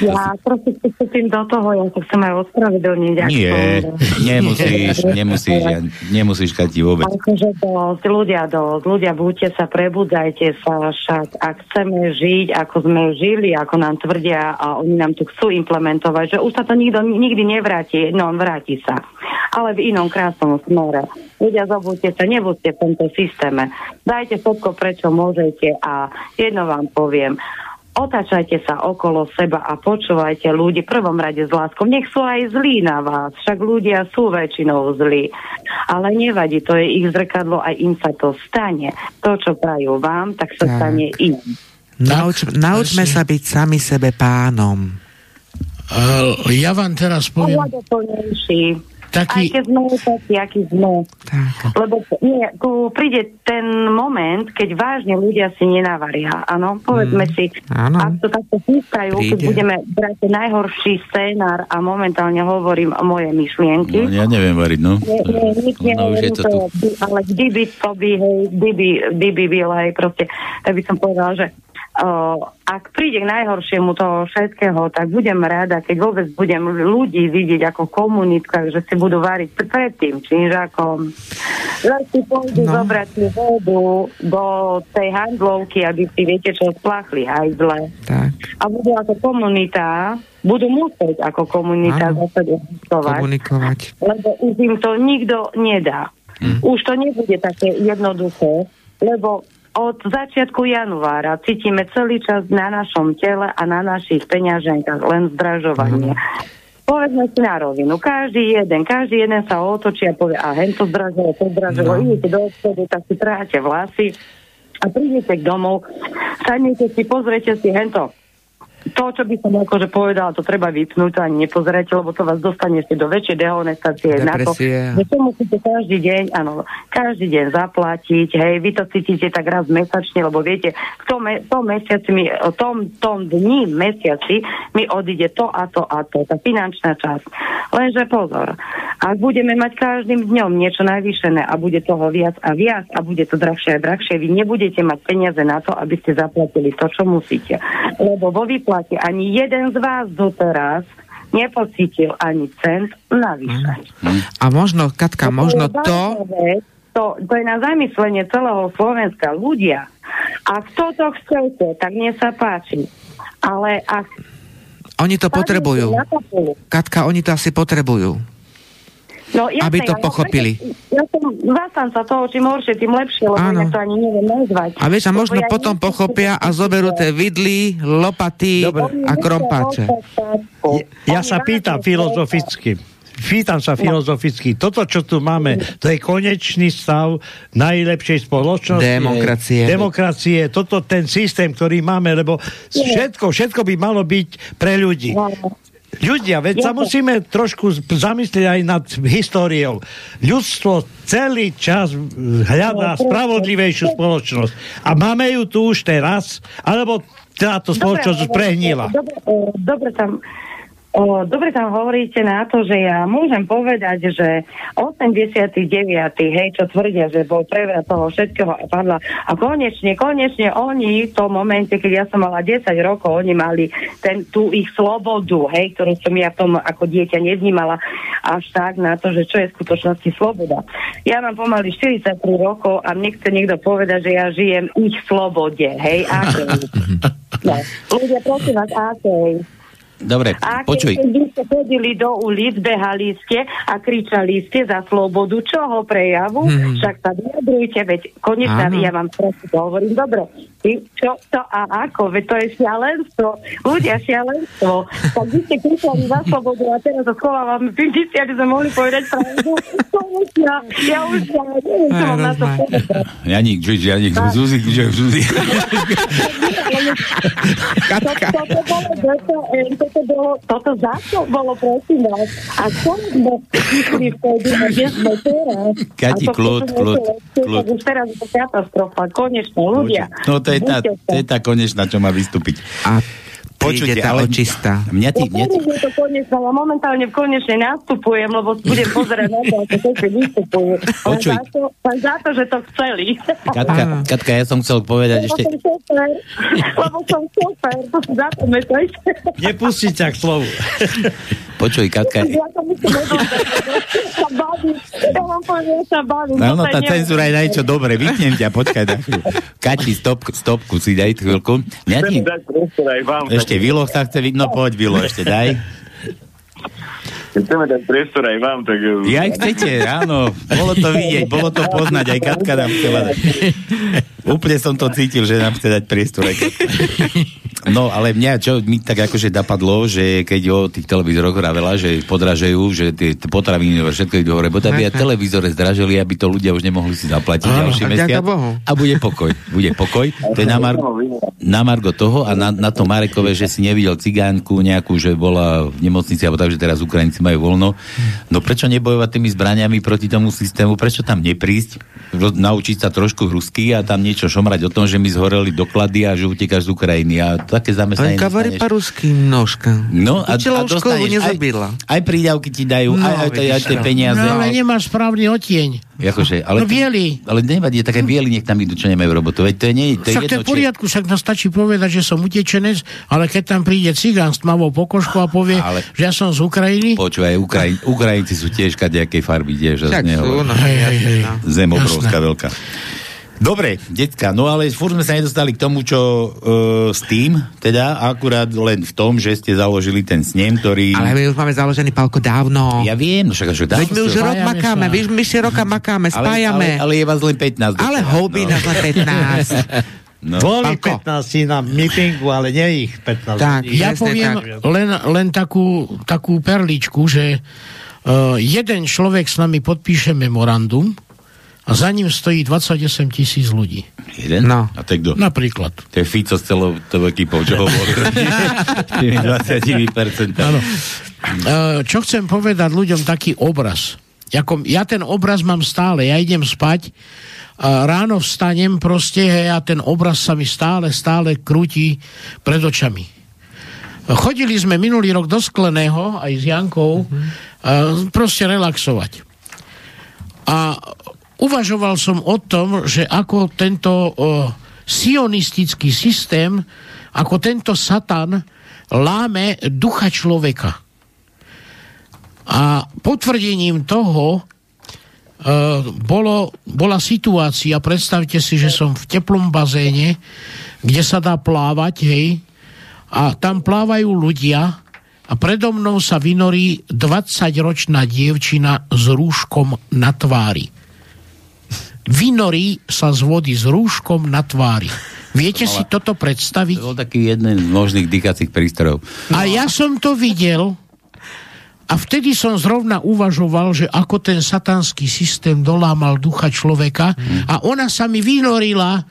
Speaker 7: Ja trošku vstúpim do toho, ja sa chcem aj ospravedlniť.
Speaker 1: Nie, nemusíš, nemusíš, ja, nemusíš, Kati, vôbec.
Speaker 7: Akože dosť, ľudia dosť, ľudia buďte sa, prebudzajte sa, však ak chceme žiť, ako sme žili, ako nám tvrdia a oni nám tu chcú implementovať, že už sa to nikto nikdy nevráti, no vráti sa, ale v inom krásnom smere. Ľudia zobudte sa, nebuďte v tomto systéme. Dajte všetko, prečo môžete a jedno vám poviem, Otačajte sa okolo seba a počúvajte ľudí v prvom rade s láskou. Nech sú aj zlí na vás, však ľudia sú väčšinou zlí. Ale nevadí, to je ich zrkadlo, aj im sa to stane. To, čo prajú vám, tak sa
Speaker 2: Tak.
Speaker 7: stane im.
Speaker 2: Nauč, naučme sa byť sami sebe pánom.
Speaker 3: Uh, ja vám teraz poviem
Speaker 7: Ohľadoplnejší. Aj
Speaker 3: taký...
Speaker 7: keď sme takí, akí sme.
Speaker 2: Tak.
Speaker 7: Lebo nie, tu príde ten moment, keď vážne ľudia si nenavaria. Áno, povedzme
Speaker 2: Mm,
Speaker 7: si,
Speaker 2: áno.
Speaker 7: ak to takto chystajú, keď budeme brať ten najhorší scénár a momentálne hovorím o moje myšlienky.
Speaker 1: No, ja neviem variť, no.
Speaker 7: Nie, nie, nič
Speaker 1: No, už je
Speaker 7: neviem,
Speaker 1: to
Speaker 7: to
Speaker 1: tu.
Speaker 7: je, ale kdyby to by, hej, kdyby, kdyby byl, hej, proste, tak by som povedala, že ak príde k najhoršiemu toho všetkého, tak budem rada, keď vôbec budem ľudí vidieť ako komunitka, že si budú variť predtým, čiže ako že si pôjdu
Speaker 2: No.
Speaker 7: zobrať si vodu do tej handlovky, aby si viete, čo splachli hajzle.
Speaker 2: Tak.
Speaker 7: A budú ako komunita, budú musieť ako komunita zase existovať
Speaker 2: Komunikovať.
Speaker 7: lebo už im to nikto nedá.
Speaker 2: Hm.
Speaker 7: Už to nebude také jednoduché, lebo od začiatku januára cítime celý čas na našom tele a na našich peňaženkách len zdražovanie. Povedzme si na rovinu, každý jeden, každý jeden sa otočí a povie, a hen to zdražilo, to zdražilo,
Speaker 2: No.
Speaker 7: idete do obchodu, tak si tráte vlasy a prídete k domov, sadnete si, pozriete si hento to, čo by som akože povedala, to treba vypnúť, to ani nepozerajte, lebo to vás dostane ešte do väčšej dehonestácie na to, že to musíte každý deň, áno, každý deň zaplatiť, hej, vy to cítite tak raz mesačne, lebo viete, v tom, me- tom mesiaci mi, o tom, tom dni, mesiaci mi odíde to a to a to, tá finančná časť. Lenže pozor, ak budeme mať každým dňom niečo najvyšené a bude toho viac a viac a bude to drahšie a drahšie, vy nebudete mať peniaze na to, aby ste zaplatili to, čo musíte. Lebo vo výplate ani jeden z vás doteraz nepocítil ani cent navyše.
Speaker 2: A možno, Katka, možno to...
Speaker 7: vážna vec, to, to je na zamyslenie celého Slovenska. Ľudia, ak toto chcete, tak mne sa páči. Ale ak...
Speaker 2: Oni to potrebujú. Katka, oni to asi potrebujú.
Speaker 7: No, jasné,
Speaker 2: Aby to
Speaker 7: ale
Speaker 2: pochopili.
Speaker 7: Ja som zastanca toho, čím horšie, tým lepšie, lebo
Speaker 2: Áno.
Speaker 7: to ani neviem nazvať.
Speaker 2: A vieš, a možno
Speaker 7: ja
Speaker 2: potom
Speaker 7: neviem,
Speaker 2: pochopia a zoberú tie vidly, lopaty
Speaker 4: Dobre.
Speaker 2: a krompáče.
Speaker 4: Ja sa pýtam filozoficky. Pýtam sa filozoficky. Toto, čo tu máme, to je konečný stav najlepšej spoločnosti.
Speaker 2: Demokracie.
Speaker 4: Demokracie. Toto ten systém, ktorý máme, lebo všetko, všetko by malo byť pre ľudí. Ľudia, veď sa musíme trošku zamyslieť aj nad históriou. Ľudstvo celý čas hľadá spravodlivejšiu spoločnosť. A máme ju tu už teraz, alebo táto spoločnosť už prehnila.
Speaker 7: Dobre, e, dobre tam O, dobre tam hovoríte na to, že ja môžem povedať, že 89. hej, čo tvrdia, že bol prevrat toho všetkého a padla. A konečne, konečne oni v tom momente, keď ja som mala 10 rokov, oni mali ten, tú ich slobodu, hej, ktorú som ja v tom ako dieťa nevnímala až tak na to, že čo je v skutočnosti sloboda. Ja mám pomaly 43 rokov a mne chce niekto povedať, že ja žijem ich slobode, hej, akej. No. Ľudia, prosím vás, akej.
Speaker 1: Dobre,
Speaker 7: A
Speaker 1: počuj.
Speaker 7: keď ste chodili do ulic, behali ste a kričali ste za slobodu, čoho prejavu,
Speaker 2: Hmm.
Speaker 7: však sa vyjadrujte, veď konečne ja vám proste to hovorím, dobre, ty, čo to a ako, veď to je šialenstvo, ľudia šialenstvo, tak vy ste kričali za slobodu a teraz to schovávame pivnici, aby sme mohli povedať pravdu, konečne, ja už ja neviem, čo mám na to povedať.
Speaker 1: Janík, Žiž, Janík, Zuzi, že Zuzi.
Speaker 2: Katka,
Speaker 7: Toto bolo, toto, eh, toto bolo, toto za čo bolo, prosím vás. A čo sme išli vtedy, a kde sme teraz?
Speaker 1: Kati, kľud, kľud, kľud.
Speaker 7: Už teraz je to katastrofa, konečne, ľudia.
Speaker 1: No to je, tá, to je tá konečná, čo má vystúpiť.
Speaker 2: a
Speaker 1: Počujte,
Speaker 2: tá
Speaker 1: ale
Speaker 2: očistá.
Speaker 1: mňa ty,
Speaker 7: Ja
Speaker 1: mňa ty,
Speaker 7: to konečne, ja momentálne v konečne nastupujem, lebo budem pozerať na to, ako všetci vystupujú.
Speaker 1: Počuj.
Speaker 7: za to, za to, že to chceli.
Speaker 1: Katka. Katka, ja som chcel povedať
Speaker 7: Lebo
Speaker 1: ešte...
Speaker 7: som super, lebo som super, to zapamätajte.
Speaker 4: Nepustiť sa k slovu.
Speaker 1: Počuj, Katka,
Speaker 7: Ja to myslím, sa bavím. Ja vám poviem, že sa bavím.
Speaker 1: Áno,
Speaker 7: Toto
Speaker 1: tá
Speaker 7: je
Speaker 1: cenzúra je niečo dobré. Vypnem ťa, počkaj na chvíľu. Kati, stop, stopku si daj chvíľku. Mňa ti,
Speaker 6: Chcem
Speaker 1: ešte Vilo chce vidno, poď Vilo, ešte daj.
Speaker 6: Chceme dať priestor aj vám, tak... eh,
Speaker 1: Ja chcete, áno. Bolo to vidieť, bolo to poznať, aj Katka nám chcela dať. Úplne som to cítil, že nám chce dať priestor aj Katka. No, ale mňa, čo mi tak akože napadlo, že keď o tých televízoroch vravela, že podražajú, že tie potraviny, všetko idú hore, potom aby aj televízore zdražili, aby to ľudia už nemohli si zaplatiť
Speaker 2: Áno,
Speaker 1: ďalší
Speaker 2: a
Speaker 1: mesiac.
Speaker 2: Bohu.
Speaker 1: A bude pokoj. Bude pokoj. To je na, mar- na Margo toho a na, na to Marekové, že si nevidel cigánku nejakú, že bola v nemocnici, alebo tak, že teraz Ukrajinci všetci majú voľno. No prečo nebojovať tými zbraniami proti tomu systému? Prečo tam neprísť, naučiť sa trošku rusky a tam niečo šomrať o tom, že mi zhoreli doklady a že utekáš z Ukrajiny. A také zamestnanie...
Speaker 2: Kavary
Speaker 1: pa
Speaker 2: rusky množka.
Speaker 1: No a, a
Speaker 2: školu
Speaker 1: nezabila. Aj, aj prídavky ti dajú,
Speaker 2: no,
Speaker 1: aj, aj, aj, aj tie
Speaker 2: no,
Speaker 1: peniaze.
Speaker 3: No ale nemáš správny otieň.
Speaker 1: Jakože, ale,
Speaker 3: no bieli.
Speaker 1: Ale nevadí, také bieli nech tam idú, čo nemajú robotu. Veď to je, nie, to je
Speaker 3: však jedno, to je v poriadku, však nám stačí povedať, že som utečenec, ale keď tam príde cigán s tmavou pokožkou a povie,
Speaker 1: ale...
Speaker 3: že ja som z Ukrajiny,
Speaker 1: Počúvaj, Ukrajin, Ukrajinci sú tiež kadejakej farby, tiež.
Speaker 2: Tak sú, no,
Speaker 3: Hej, hej, hej.
Speaker 2: jasne, no.
Speaker 1: Zem obrovská veľká. Dobre, decka, no ale furt sme sa nedostali k tomu, čo uh, s tým, teda akurát len v tom, že ste založili ten snem, ktorý...
Speaker 2: Ale my už máme založený palko dávno.
Speaker 1: Ja viem, no však až
Speaker 2: Veď my už rok
Speaker 3: Spájame
Speaker 2: makáme,
Speaker 3: sa.
Speaker 2: víš, my si roka makáme,
Speaker 1: ale, ale,
Speaker 2: spájame.
Speaker 1: ale, je vás len 15.
Speaker 2: Ale hobby
Speaker 1: no.
Speaker 2: nás len 15.
Speaker 1: No.
Speaker 4: Boli
Speaker 2: Palko.
Speaker 4: 15 na meetingu, ale nie ich 15.
Speaker 2: Tak,
Speaker 4: Ich-
Speaker 3: ja poviem
Speaker 2: tak.
Speaker 3: len, len takú, takú perličku, že uh, jeden človek s nami podpíše memorandum a za ním stojí 28 tisíc ľudí.
Speaker 1: Jeden?
Speaker 2: No.
Speaker 1: A to je kto?
Speaker 3: Napríklad.
Speaker 1: To je Fico s celou tou ekipou, čo hovorí. Tými 20%.
Speaker 3: Áno. Uh, čo chcem povedať ľuďom, taký obraz. Jako, ja ten obraz mám stále, ja idem spať, a ráno vstanem proste hej, a ten obraz sa mi stále, stále krúti pred očami. Chodili sme minulý rok do Skleného aj s Jankou a proste relaxovať. A uvažoval som o tom, že ako tento o, sionistický systém, ako tento satan láme ducha človeka. A potvrdením toho e, bolo, bola situácia, predstavte si, že som v teplom bazéne, kde sa dá plávať, hej, a tam plávajú ľudia a predo mnou sa vynorí 20-ročná dievčina s rúškom na tvári. Vynorí sa z vody s rúškom na tvári. Viete si toto predstaviť?
Speaker 1: To bol taký jeden z možných dýchacích prístrojov.
Speaker 3: A ja som to videl a vtedy som zrovna uvažoval, že ako ten satanský systém dolámal ducha človeka a ona sa mi vynorila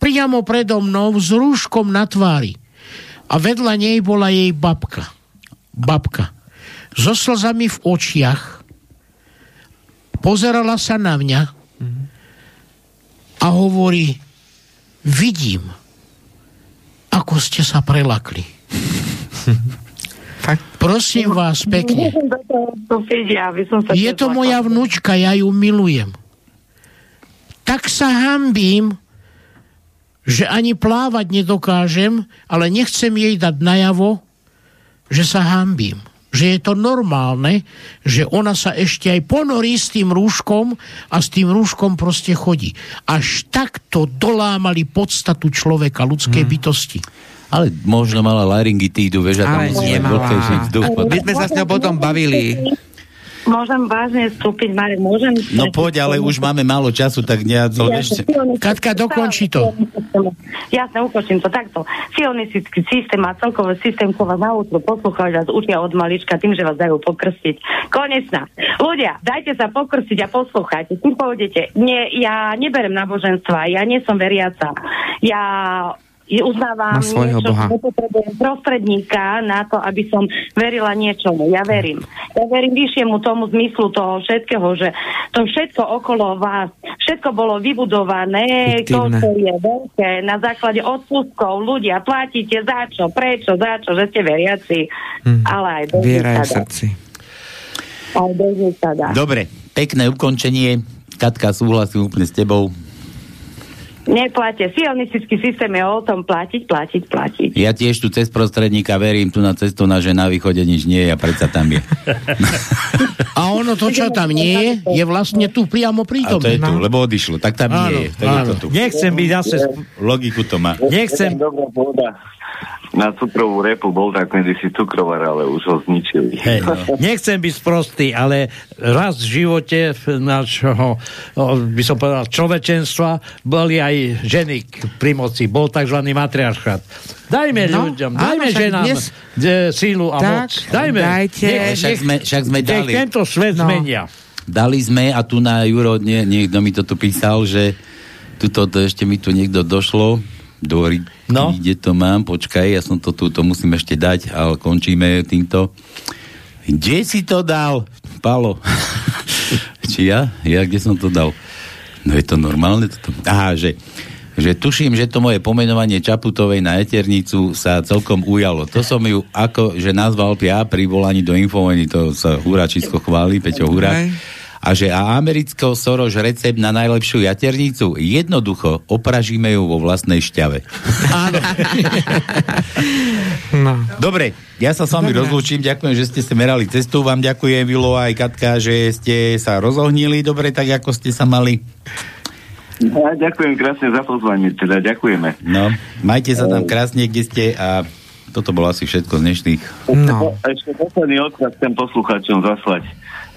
Speaker 3: priamo predo mnou s rúškom na tvári. A vedľa nej bola jej babka. Babka. So slzami v očiach. Pozerala sa na mňa a hovorí, vidím, ako ste sa prelakli.
Speaker 2: Fakt.
Speaker 3: Prosím vás pekne. Je to moja vnúčka, ja ju milujem. Tak sa hambím, že ani plávať nedokážem, ale nechcem jej dať najavo, že sa hambím. Že je to normálne, že ona sa ešte aj ponorí s tým rúškom a s tým rúškom proste chodí. Až takto dolámali podstatu človeka, ľudskej bytosti.
Speaker 1: Ale možno mala laryngitídu, vieš, a tam musí mať vzduch.
Speaker 2: My sme sa s ňou potom bavili.
Speaker 7: Môžem vážne vstúpiť, Marek, môžem...
Speaker 1: No poď, ale už máme málo času, tak ja to ešte...
Speaker 3: Katka, dokonči to.
Speaker 7: Jasne, ukončím to takto. Sionistický systém a celkový systém, čo vás naučil poslúchať, vás učia od malička tým, že vás dajú pokrstiť. Konečná. Ľudia, dajte sa pokrstiť a poslúchajte. Tým pôjdete. Nie, ja neberem náboženstva, ja nie som veriaca. Ja i uznávam niečo,
Speaker 2: Boha.
Speaker 7: nepotrebujem prostredníka na to, aby som verila niečomu. Ja verím. Ja verím vyššiemu tomu zmyslu toho všetkého, že to všetko okolo vás, všetko bolo vybudované, to, čo je veľké, na základe odpustkov ľudia platíte za čo, prečo, za čo, že ste veriaci, ale aj bez
Speaker 2: Viera je v srdci.
Speaker 7: Aj bez.
Speaker 1: Dobre, pekné ukončenie. Katka, súhlasím úplne s tebou.
Speaker 7: Neplatie. Sionistický systém je o tom platiť, platiť, platiť.
Speaker 1: Ja tiež tu cez prostredníka verím, tu na cestu na že na východe nič nie je a predsa tam je.
Speaker 3: A ono to, čo tam nie je, je vlastne tu
Speaker 1: A
Speaker 3: priamo
Speaker 1: to
Speaker 3: prítomné.
Speaker 1: je tu, lebo odišlo. Tak tam
Speaker 3: Áno,
Speaker 1: nie je. Tak je to tu.
Speaker 4: Nechcem byť zase...
Speaker 1: Logiku to má.
Speaker 4: Nechcem...
Speaker 6: Dobrá. Na cukrovú repu bol tak medzi si cukrovar, ale už ho zničili.
Speaker 4: Hej, nechcem byť sprostý, ale raz v živote nášho, by som povedal, človečenstva boli aj ženy pri moci. Bol tzv. matriarchát. Dajme
Speaker 2: No,
Speaker 4: ľuďom,
Speaker 2: áno,
Speaker 4: dajme
Speaker 2: však
Speaker 4: ženám
Speaker 2: dnes-
Speaker 4: sílu a
Speaker 2: Tak,
Speaker 4: moc. Dajme.
Speaker 2: dajte.
Speaker 4: Nech,
Speaker 1: Však
Speaker 4: nech,
Speaker 1: sme, však sme
Speaker 4: nech
Speaker 1: dali.
Speaker 4: tento svet
Speaker 2: No.
Speaker 4: zmenia.
Speaker 1: Dali sme a tu na Juro, nie, niekto mi to tu písal, že tuto, to ešte mi tu niekto došlo, do
Speaker 4: No.
Speaker 1: kde to mám, počkaj, ja som to tu, to musím ešte dať, ale končíme týmto. Kde si to dal? Palo. Či ja? Ja, kde som to dal? No je to normálne? Toto? Aha, že, že tuším, že to moje pomenovanie Čaputovej na Eternicu sa celkom ujalo. To som ju ako, že nazval ja pri volaní do infovojny, to sa Huračisko chváli, Peťo Hurák.
Speaker 2: Hej.
Speaker 1: A že a amerického Soroš recept na najlepšiu jaternicu? Jednoducho, opražíme ju vo vlastnej šťave. Áno.
Speaker 2: No.
Speaker 1: Dobre, ja sa s vami
Speaker 2: Dobre.
Speaker 1: rozlúčim, ďakujem, že ste sa merali cestu, vám ďakujem, Vilo aj Katka, že ste sa rozohnili dobre, tak ako ste sa mali.
Speaker 6: Ja ďakujem krásne za pozvanie, teda ďakujeme.
Speaker 1: No, majte sa tam krásne, kde ste a toto bolo asi všetko z dnešných.
Speaker 2: No.
Speaker 6: Ešte posledný odkaz chcem poslucháčom zaslať.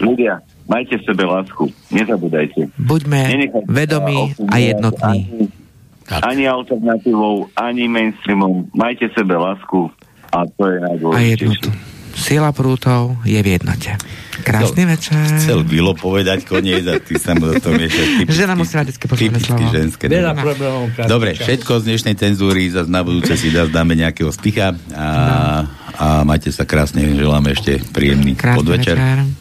Speaker 6: Ľudia, majte v sebe lásku, nezabudajte.
Speaker 2: Buďme
Speaker 6: Nenechajte
Speaker 2: vedomí a jednotní.
Speaker 6: Ani, ani alternatívou, ani mainstreamom. Majte v sebe lásku a to je
Speaker 2: A
Speaker 6: najdôležitejšie.
Speaker 2: jednotu. Sila prútov je v jednote. Krásny večer.
Speaker 1: Chcel Vilo povedať koniec a ty sa mu do toho miešaš.
Speaker 2: Žena musí mať vždycky posledné slovo.
Speaker 1: ženské.
Speaker 4: Veľa
Speaker 1: Dobre.
Speaker 4: problémov.
Speaker 1: Dobre,
Speaker 4: čas.
Speaker 1: všetko z dnešnej cenzúry zase na budúce si zase dáme nejakého spicha a, a majte sa krásne, želáme ešte príjemný
Speaker 2: Krásny
Speaker 1: podvečer.
Speaker 2: večer.